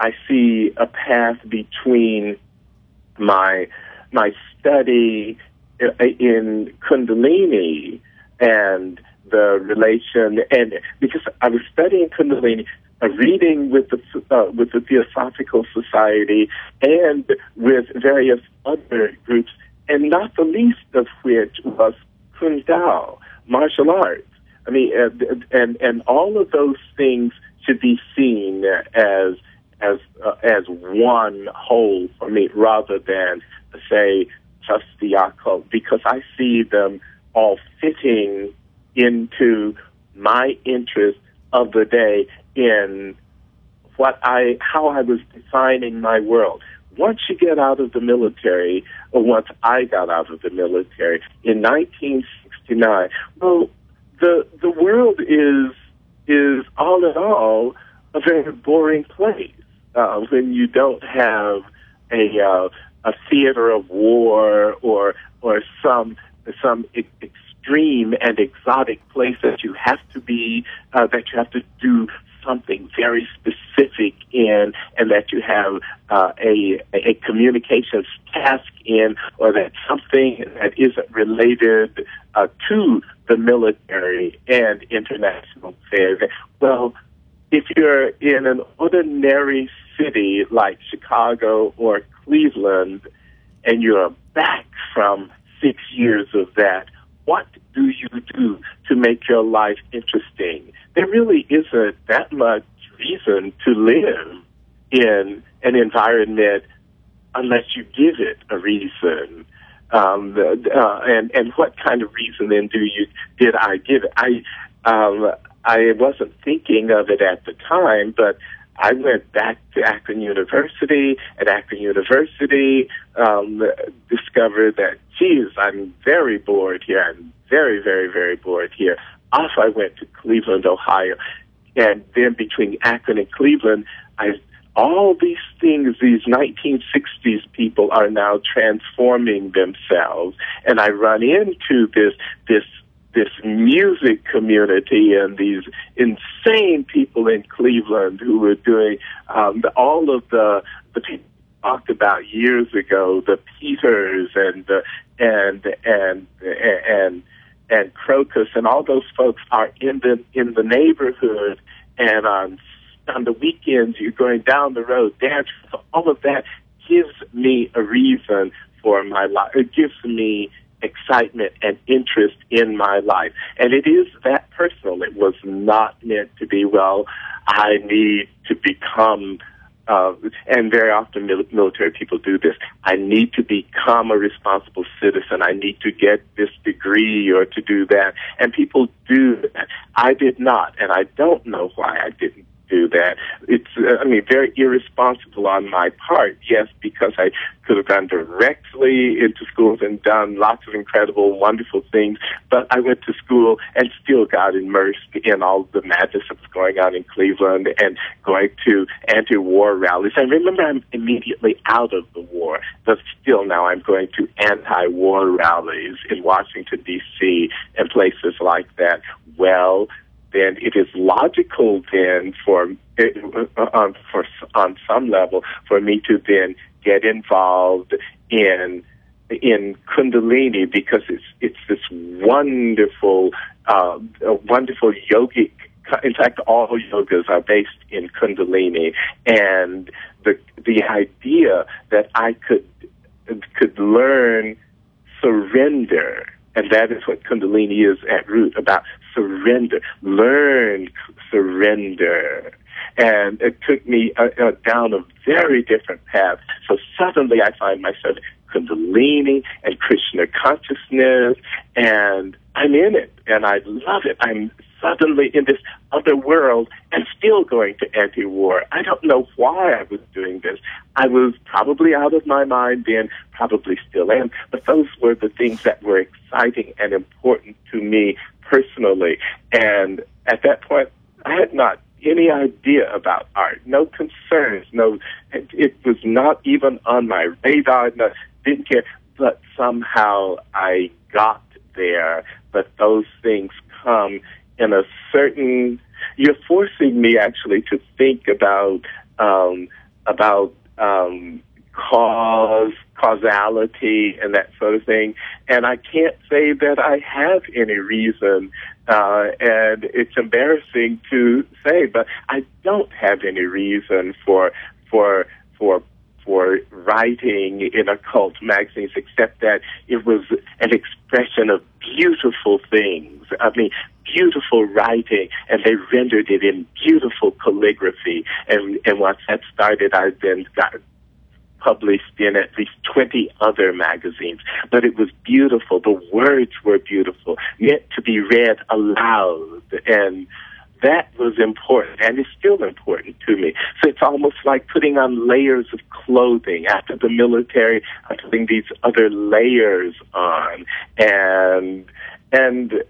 I see a path between my my study in Kundalini and the relation, and because I was studying Kundalini, uh, reading with the uh, with the Theosophical Society and with various other groups, and not the least of which was Kung martial arts. I mean, and and, and all of those things should be seen as as uh, as one whole for me, rather than say just the occult, because I see them all fitting into my interest of the day in what I how I was defining my world. Once you get out of the military, or once I got out of the military in 1969, well, the the world is is all in all a very boring place uh, when you don't have a uh, a theater of war or or some some extreme and exotic place that you have to be uh, that you have to do something very specific in and that you have uh, a, a communications task in or that something that isn't related uh, to the military and international affairs. Well, if you're in an ordinary city like Chicago or Cleveland and you're back from six years of that, what do you do to make your life interesting? There really isn't that much reason to live in an environment unless you give it a reason. Um, uh, and and what kind of reason then do you did I give it? I um, I wasn't thinking of it at the time, but I went back to Akron University. At Akron University, um, discovered that, geez, I'm very bored here. I'm very, very, very bored here. Off I went to Cleveland, Ohio. And then between Akron and Cleveland, I all these things, these 1960s people are now transforming themselves. And I run into this, this this music community and these insane people in Cleveland who were doing um, the, all of the the people talked about years ago, the Peters and the and and and and Crocus and all those folks are in the in the neighborhood and on on the weekends you're going down the road dancing. So all of that gives me a reason for my life. It gives me excitement and interest in my life. And it is that personal. It was not meant to be, well, I need to become, uh, and very often military people do this. I need to become a responsible citizen. I need to get this degree or to do that. And people do that. I did not, and I don't know why I didn't do that. It's, uh, I mean, very irresponsible on my part, yes, because I could have gone directly into schools and done lots of incredible, wonderful things, but I went to school and still got immersed in all the madness that was going on in Cleveland and going to anti-war rallies. And remember, I'm immediately out of the war, but still now I'm going to anti-war rallies in Washington, D.C. and places like that. Well, then it is logical then for uh, on for on some level for me to then get involved in in Kundalini because it's it's this wonderful uh, wonderful yogic. In fact, all yogas are based in Kundalini, and the the idea that I could could learn surrender and that is what Kundalini is at root about surrender. Learn surrender. And it took me uh, uh, down a very different path. So suddenly I find myself Kundalini and Krishna consciousness, and I'm in it, and I love it. I'm suddenly in this other world and still going to anti-war. I don't know why I was doing this. I was probably out of my mind then, probably still am, but those were the things that were exciting and important to me personally. And at that point, I had not any idea about art, no concerns, no, it, it was not even on my radar, no, didn't care, but somehow I got there. But those things come in a certain, you're forcing me actually to think about, um, about, um, cause, causality, and that sort of thing. And I can't say that I have any reason uh, and it's embarrassing to say, but I don't have any reason for for for for writing in occult magazines except that it was an expression of beautiful things. I mean, beautiful writing, and they rendered it in beautiful calligraphy. And and once that started, I then got published in at least 20 other magazines. But it was beautiful. The words were beautiful, meant to be read aloud. And that was important and it's still important to me. So it's almost like putting on layers of clothing. After the military, I'm putting these other layers on and and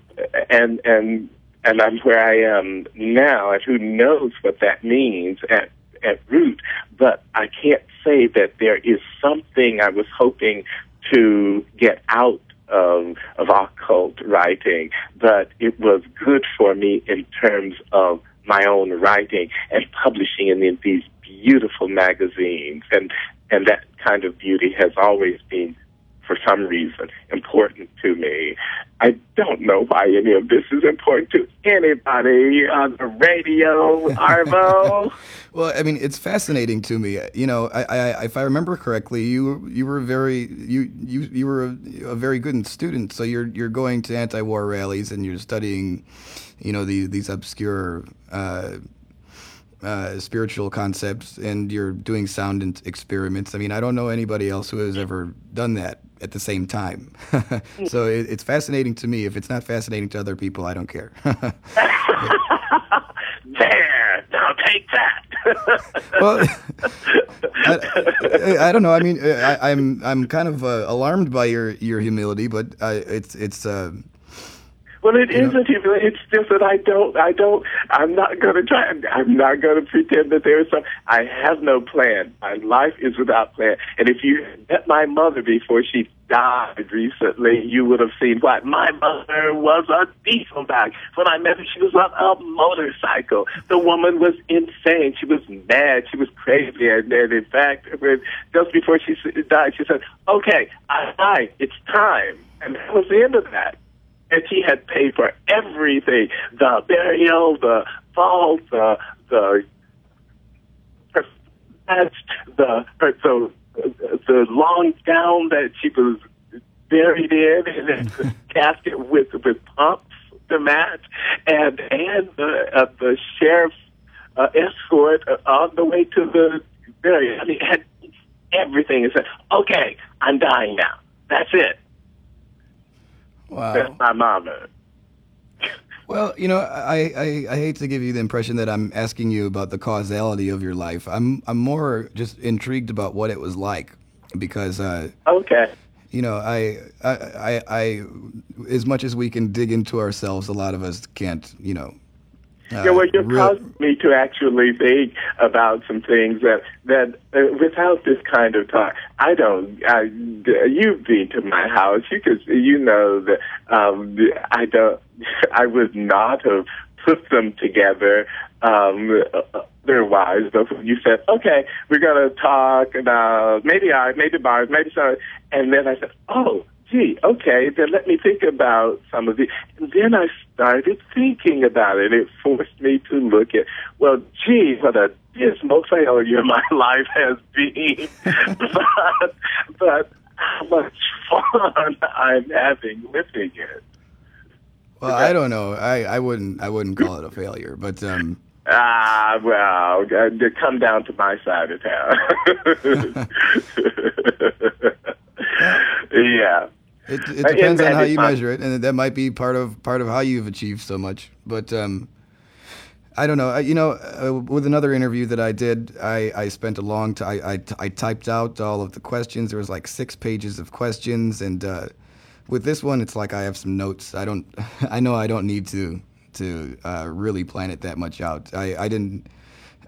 and and and I'm where I am now and who knows what that means at at root, but I can't say that there is something I was hoping to get out of, of occult writing, but it was good for me in terms of my own writing and publishing in, these beautiful magazines. And, and that kind of beauty has always been for some reason important to me. I don't know why any of this is important to anybody on the radio, Arvo. well, I mean, it's fascinating to me. You know, I, I, if I remember correctly, you you were very you you you were a, a very good student. So you're you're going to anti-war rallies and you're studying, you know, the, these obscure. Uh, uh, spiritual concepts and you're doing sound experiments. I mean, I don't know anybody else who has ever done that at the same time. so it, it's fascinating to me. If it's not fascinating to other people, I don't care. there, now take that. well, I, I, don't know. I mean, I, am I'm, I'm kind of uh, alarmed by your your humility, but uh, it's it's. Well, it isn't even. It's just that I don't. I don't. I'm not going to try. I'm not going to pretend that there is some. I have no plan. My life is without plan. And if you met my mother before she died recently, you would have seen what my mother was a diesel bag. When I met her, she was on a motorcycle. The woman was insane. She was mad. She was crazy. And, and in fact, just before she died, she said, "Okay, I died. It's time." And that was the end of that and she had paid for everything the burial, the vault, the the the the the long gown that she was buried in, and the casket with with pumps to match, and and the uh, the sheriff's uh, escort on the way to the burial. I mean, had everything. And said, "Okay, I'm dying now. That's it." Wow. That's my mama. Well, you know, I, I, I, hate to give you the impression that I'm asking you about the causality of your life. I'm I'm more just intrigued about what it was like, because uh, okay, you know, I, I I I as much as we can dig into ourselves, a lot of us can't, you know, yeah, well, you're causing me to actually think about some things that that uh, without this kind of talk, I don't. I, you've been to my house. You could, you know that um, I don't. I would not have put them together um, otherwise. But you said, "Okay, we're going to talk about maybe I, maybe bars, maybe so, and then I said, "Oh." Gee, okay, then let me think about some of the. And then I started thinking about it. It forced me to look at, well, gee, what a dismal failure my life has been. but, but how much fun I'm having living it. Well, I don't know. I, I wouldn't I wouldn't call it a failure, but um. Ah, well, to come down to my side of town. yeah. It, it Uh, depends and- on how you not- measure it, and that might be part of part of how you've achieved so much. But um, I don't know. I, you know, uh, with another interview that I did, I, I spent a long time. I, I, I typed out all of the questions. There was like six pages of questions, and uh, with this one, it's like I have some notes. I don't. I know I don't need to to uh, really plan it that much out. I, I didn't.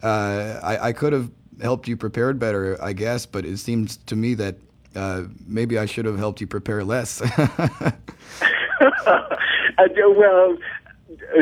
Uh, I, I could have helped you prepared better, I guess, but it seems to me that uh, maybe I should have helped you prepare less. Well,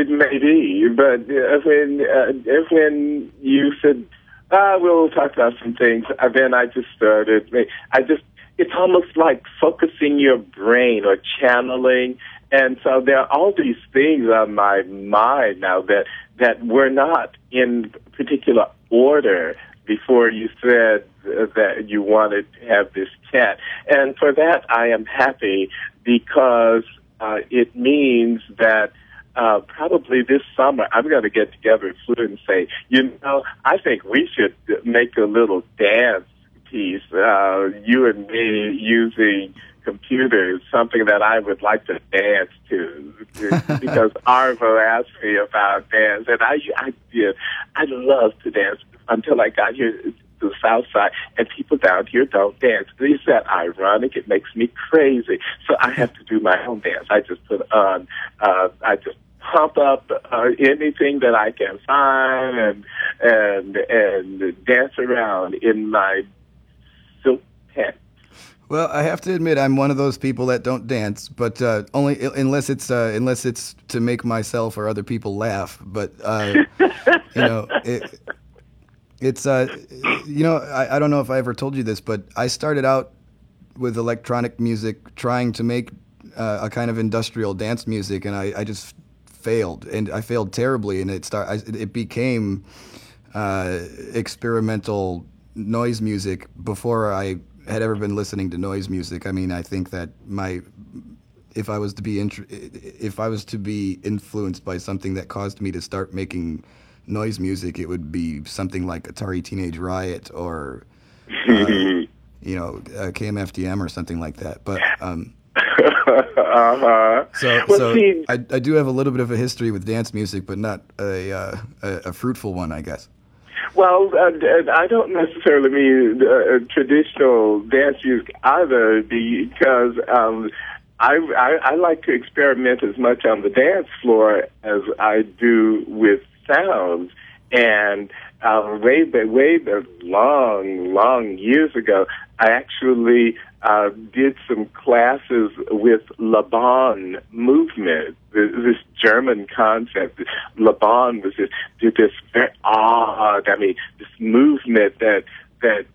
maybe, but uh, when uh, when you said, ah, we'll talk about some things, then I just started. I just, it's almost like focusing your brain or channeling. And so there are all these things on my mind now that that were not in particular order before you said that you wanted to have this chat. And for that, I am happy because uh, it means that uh, probably this summer I'm going to get together with Fluid and say, you know, I think we should make a little dance piece, uh, you and me using computers, something that I would like to dance to, because Arvo asked me about dance, and I, I did. I love to dance until I got here to the South Side, and people down here don't dance. Is that ironic? It makes me crazy. So I have to do my own dance. I just put on, uh, I just pump up uh, anything that I can find and and and dance around in my silk pants. Well, I have to admit, I'm one of those people that don't dance, but uh, only unless it's uh, unless it's to make myself or other people laugh. But uh, you know, it, it's uh, you know, I, I don't know if I ever told you this, but I started out with electronic music, trying to make uh, a kind of industrial dance music, and I, I just failed, and I failed terribly, and it start, I, it became uh, experimental noise music before I had ever been listening to noise music. I mean, I think that my if I was to be int- if I was to be influenced by something that caused me to start making noise music, it would be something like Atari Teenage Riot or uh, you know uh, KMFDM or something like that. But um, uh-huh. so well, so see, I, I do have a little bit of a history with dance music, but not a uh, a, a fruitful one, I guess. Well, uh, d- I don't necessarily mean uh, traditional dance music either, because um, I, I I like to experiment as much on the dance floor as I do with sounds. And uh, way way back, long, long years ago, I actually uh, did some classes with Laban movement, this German concept. Laban was this, did this very odd, I mean, this movement that that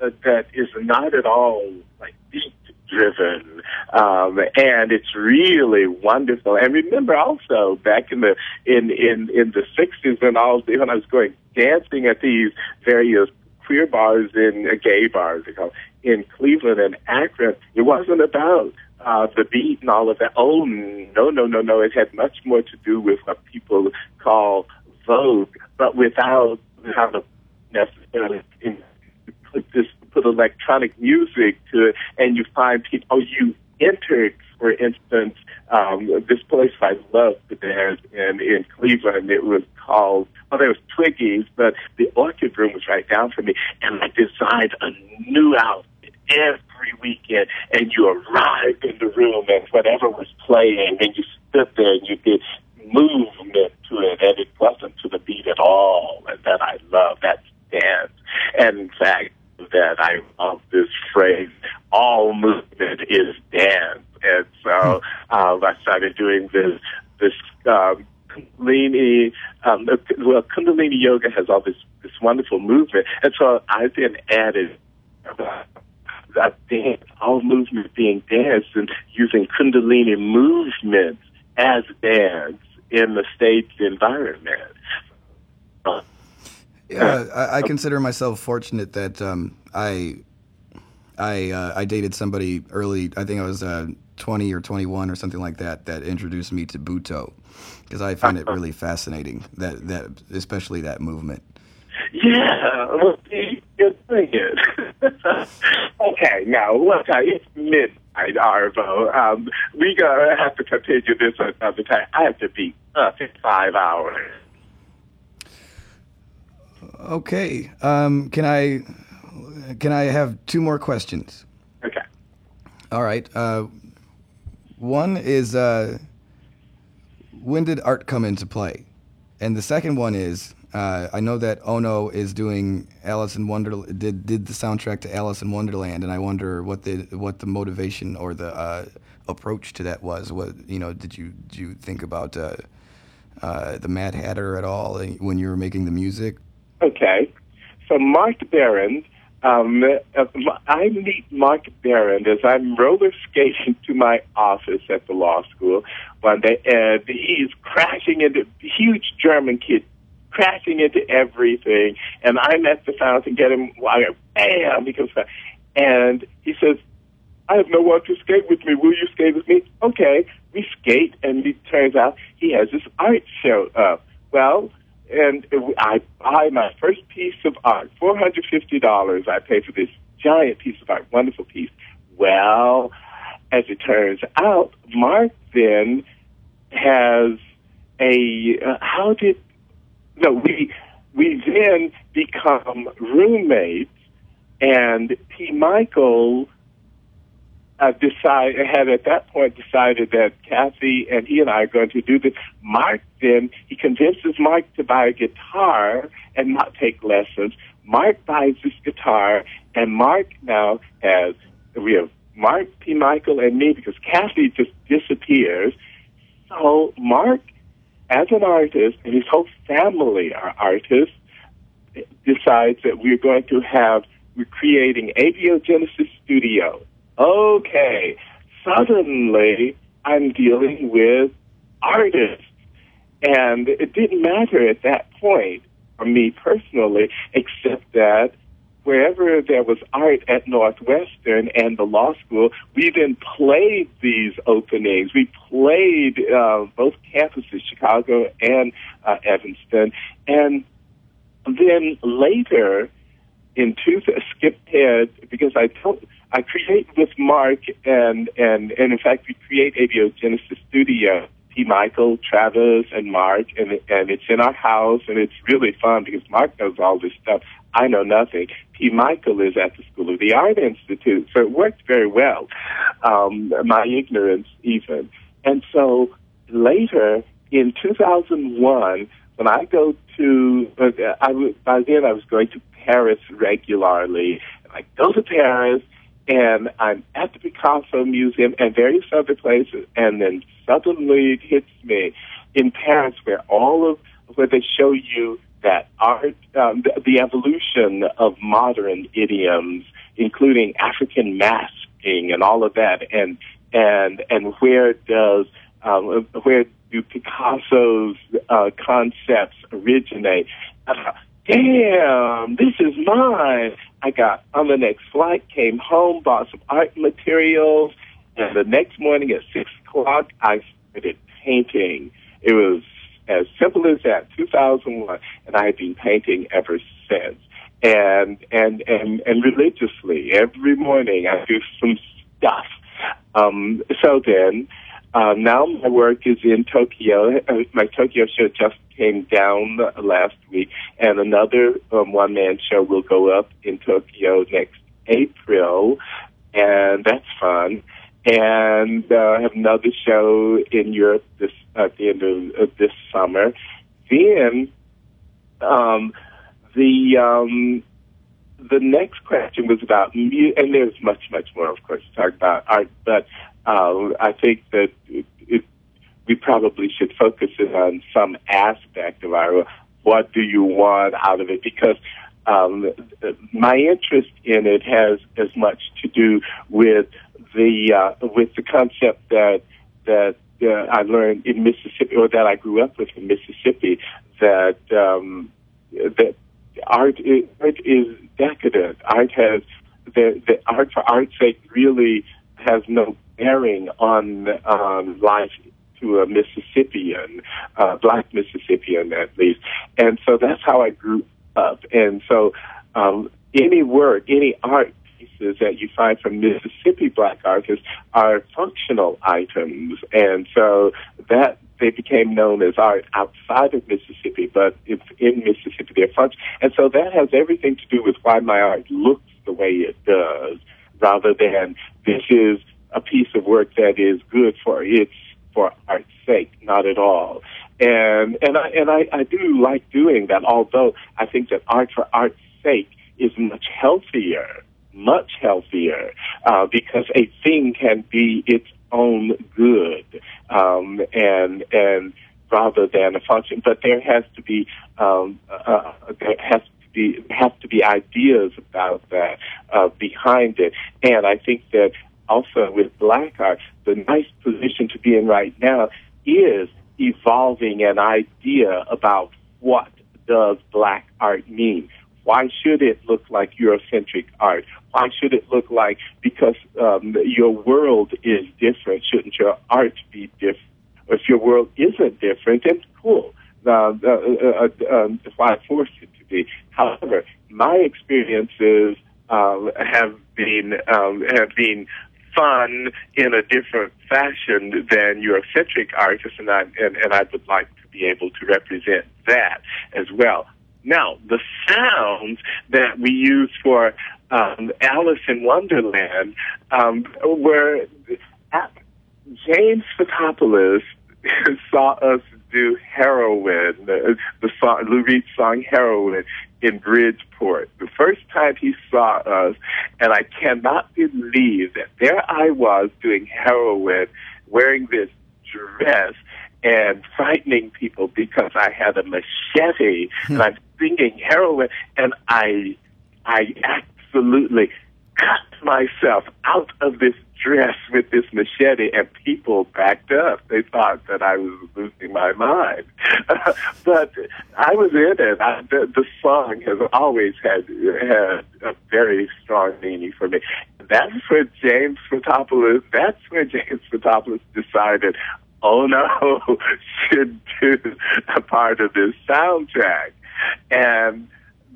that is not at all like beat driven, um, and it's really wonderful. And remember also back in the in in in the sixties and all when I was going dancing at these various queer bars in uh, gay bars, they call in Cleveland and Akron, it wasn't about uh, the beat and all of that. Oh no, no, no, no! It had much more to do with what people call vogue, but without without necessarily put this put electronic music to it, and you find people. Oh, you entered, for instance, um, this place I love to dance in in Cleveland. It was called. Well, there was Twiggies, but the Orchid Room was right down from me, and I designed a new outfit every weekend. And you arrived in the room, and whatever was playing, and you stood there and you did movement to it, and it wasn't to the beat at all. And that I love. That's dance. And in fact, that I love this phrase, all movement is dance. And so um, I started doing this, this um, Kundalini, um, well, Kundalini yoga has all this, this wonderful movement. And so I then added uh, that dance, all movement being dance and using Kundalini movements as dance in the stage environment. Uh, Yeah, I, I consider myself fortunate that um, I I uh, I dated somebody early. I think I was uh, 20 or 21 or something like that that introduced me to Butoh because I find it really fascinating that that especially that movement. Yeah, well, see, you're doing it. okay, now look, uh, it's midnight, Arvo. Um, we gonna have to continue this another time. I have to be up in five hours. Okay. Um, can I can I have two more questions? Okay. All right. Uh, one is uh, when did art come into play? And the second one is uh, I know that Ono is doing Alice in Wonderland did did the soundtrack to Alice in Wonderland, and I wonder what the what the motivation or the uh, approach to that was. What you know, did you did you think about uh, uh, the Mad Hatter at all when you were making the music? Okay. So Mark Barron, um, uh, I meet Mark Barron as I'm roller skating to my office at the law school one day, and he's crashing into huge German kid, crashing into everything, and I'm at the fountain, get him, bam, he comes back, and he says, I have no one to skate with me. Will you skate with me? Okay. We skate, and it turns out he has this art show up. Well, and I buy my first piece of art, four hundred fifty dollars. I pay for this giant piece of art, wonderful piece. Well, as it turns out, Mark then has a uh, how did no we we then become roommates, and P. Michael uh, decide had at that point decided that Kathy and he and I are going to do this. Mark then he convinces Mark to buy a guitar and not take lessons. Mark buys this guitar, and Mark now has we have Mark P. Michael and me because Kathy just disappears. So Mark, as an artist, and his whole family are artists, decides that we're going to have we're creating Abiogenesis Studio okay, suddenly I'm dealing with artists. And it didn't matter at that point for me personally, except that wherever there was art at Northwestern and the law school, we then played these openings. We played uh, both campuses, Chicago and uh, Evanston. And then later, in two, skip ahead, because I told, I create with Mark, and and and in fact, we create Abiogenesis Studio. P. Michael, Travis, and Mark, and and it's in our house, and it's really fun because Mark knows all this stuff. I know nothing. P. Michael is at the School of the Art Institute, so it worked very well. Um, my ignorance, even, and so later in 2001, when I go to, uh, I w- by then I was going to Paris regularly. And I go to Paris and I'm at the Picasso Museum and various other places, and then suddenly it hits me in Paris, where all of where they show you that art, um, the, the evolution of modern idioms, including African masking and all of that, and and and where does um, where do Picasso's uh, concepts originate? Uh, damn, this is mine. I got on the next flight, came home, bought some art materials, and the next morning at six o'clock, I started painting. It was as simple as that, 2001, and I have been painting ever since. And and and and religiously every morning I do some stuff. Um, so then, uh, now my work is in Tokyo. Uh, my Tokyo show just came down last week, and another um, one man show will go up in Tokyo next April, and that's fun. And uh, I have another show in Europe this at the end of, of this summer. Then um, the um, the next question was about mu- and there's much much more, of course, to talk about art, but uh, I think that it, it, we probably should focus it on some aspect of our what do you want out of it because um, my interest in it has as much to do with the uh, with the concept that that uh, I learned in Mississippi or that I grew up with in Mississippi that um, that art is, art is decadent. Art has the, the art for art's sake really has no bearing on um, life to a Mississippian, uh, black Mississippian at least. And so that's how I grew up. And so um, any work, any art pieces that you find from Mississippi black artists are functional items, and so that they became known as art outside of Mississippi, but it's in Mississippi they're functional, and so that has everything to do with why my art looks the way it does, rather than this is a piece of work that is good for its for art's sake, not at all. And and I and I, I do like doing that, although I think that art for art's sake is much healthier, much healthier, uh, because a thing can be its own good, um, and and rather than a function. But there has to be um, uh, uh there has to be have to be ideas about that uh, behind it, and I think that also with black art, the nice position to be in right now is evolving an idea about what does black art mean. Why should it look like Eurocentric art? Why should it look like because um, your world is different? Shouldn't your art be different? If your world isn't different, then cool. Uh, uh, uh, um, why force it to be? However, my experiences um, have been um, have been fun in a different fashion than Eurocentric artists, and I and, and I would like to be able to represent that as well. Now, the sounds that we use for um, Alice in Wonderland um, were uh, James Fotopoulos saw us do heroin, the, the song, Lou Reed's song heroin in Bridgeport. The first time he saw us, and I cannot believe that there I was doing heroin, wearing this dress and frightening people because I had a machete hmm. and I'm singing heroin, and I, I absolutely cut myself out of this dress with this machete, and people backed up. They thought that I was losing my mind. but I was in it. I, the, the song has always had had a very strong meaning for me. That's where James Fotopoulos. That's where James Fotopoulos decided. Oh no, should do a part of this soundtrack, and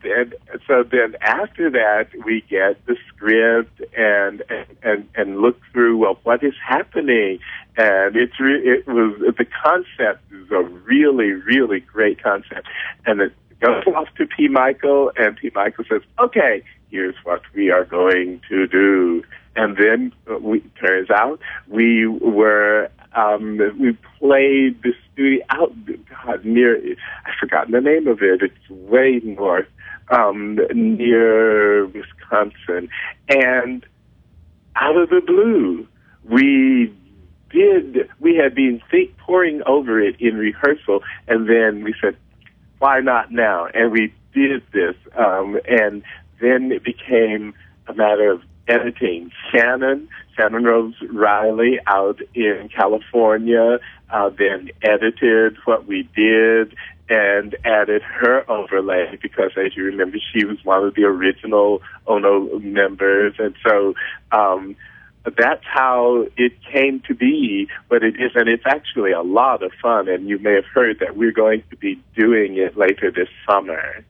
and so then after that we get the script and and and look through well what is happening? And it's re- it was the concept is a really really great concept. And it goes off to P. Michael and P. Michael says okay here's what we are going to do. And then uh, we turns out we were um, we played the studio out God, near I've forgotten the name of it. It's way north um, near Wisconsin, and out of the blue, we did. We had been think, poring over it in rehearsal, and then we said, "Why not now?" And we did this, um, and then it became a matter of editing. Shannon, Shannon Rose Riley out in California, uh, then edited what we did and added her overlay because, as you remember, she was one of the original Ono members, and so um, that's how it came to be what it is, and it's actually a lot of fun. And you may have heard that we're going to be doing it later this summer.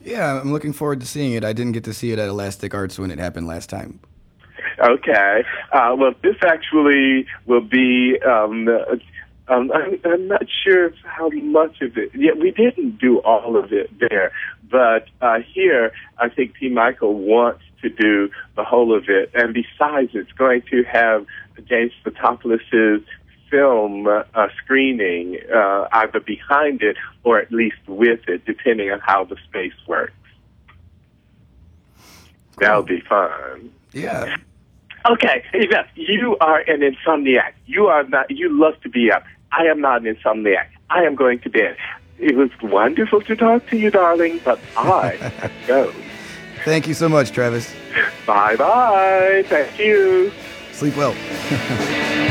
Yeah, I'm looking forward to seeing it. I didn't get to see it at Elastic Arts when it happened last time. Okay. Uh, well, this actually will be um, um, I'm, I'm not sure how much of it. Yeah, we didn't do all of it there, but uh, here I think P. Michael wants to do the whole of it, and besides, it's going to have James Fotopoulos's film uh, screening uh, either behind it or at least with it, depending on how the space works. Cool. That'll be fun. Yeah. Okay, Yvette, you are an insomniac. You are not. You love to be up. I am not an insomniac. I am going to bed. It was wonderful to talk to you, darling, but I go. Thank you so much, Travis. Bye bye. Thank you. Sleep well.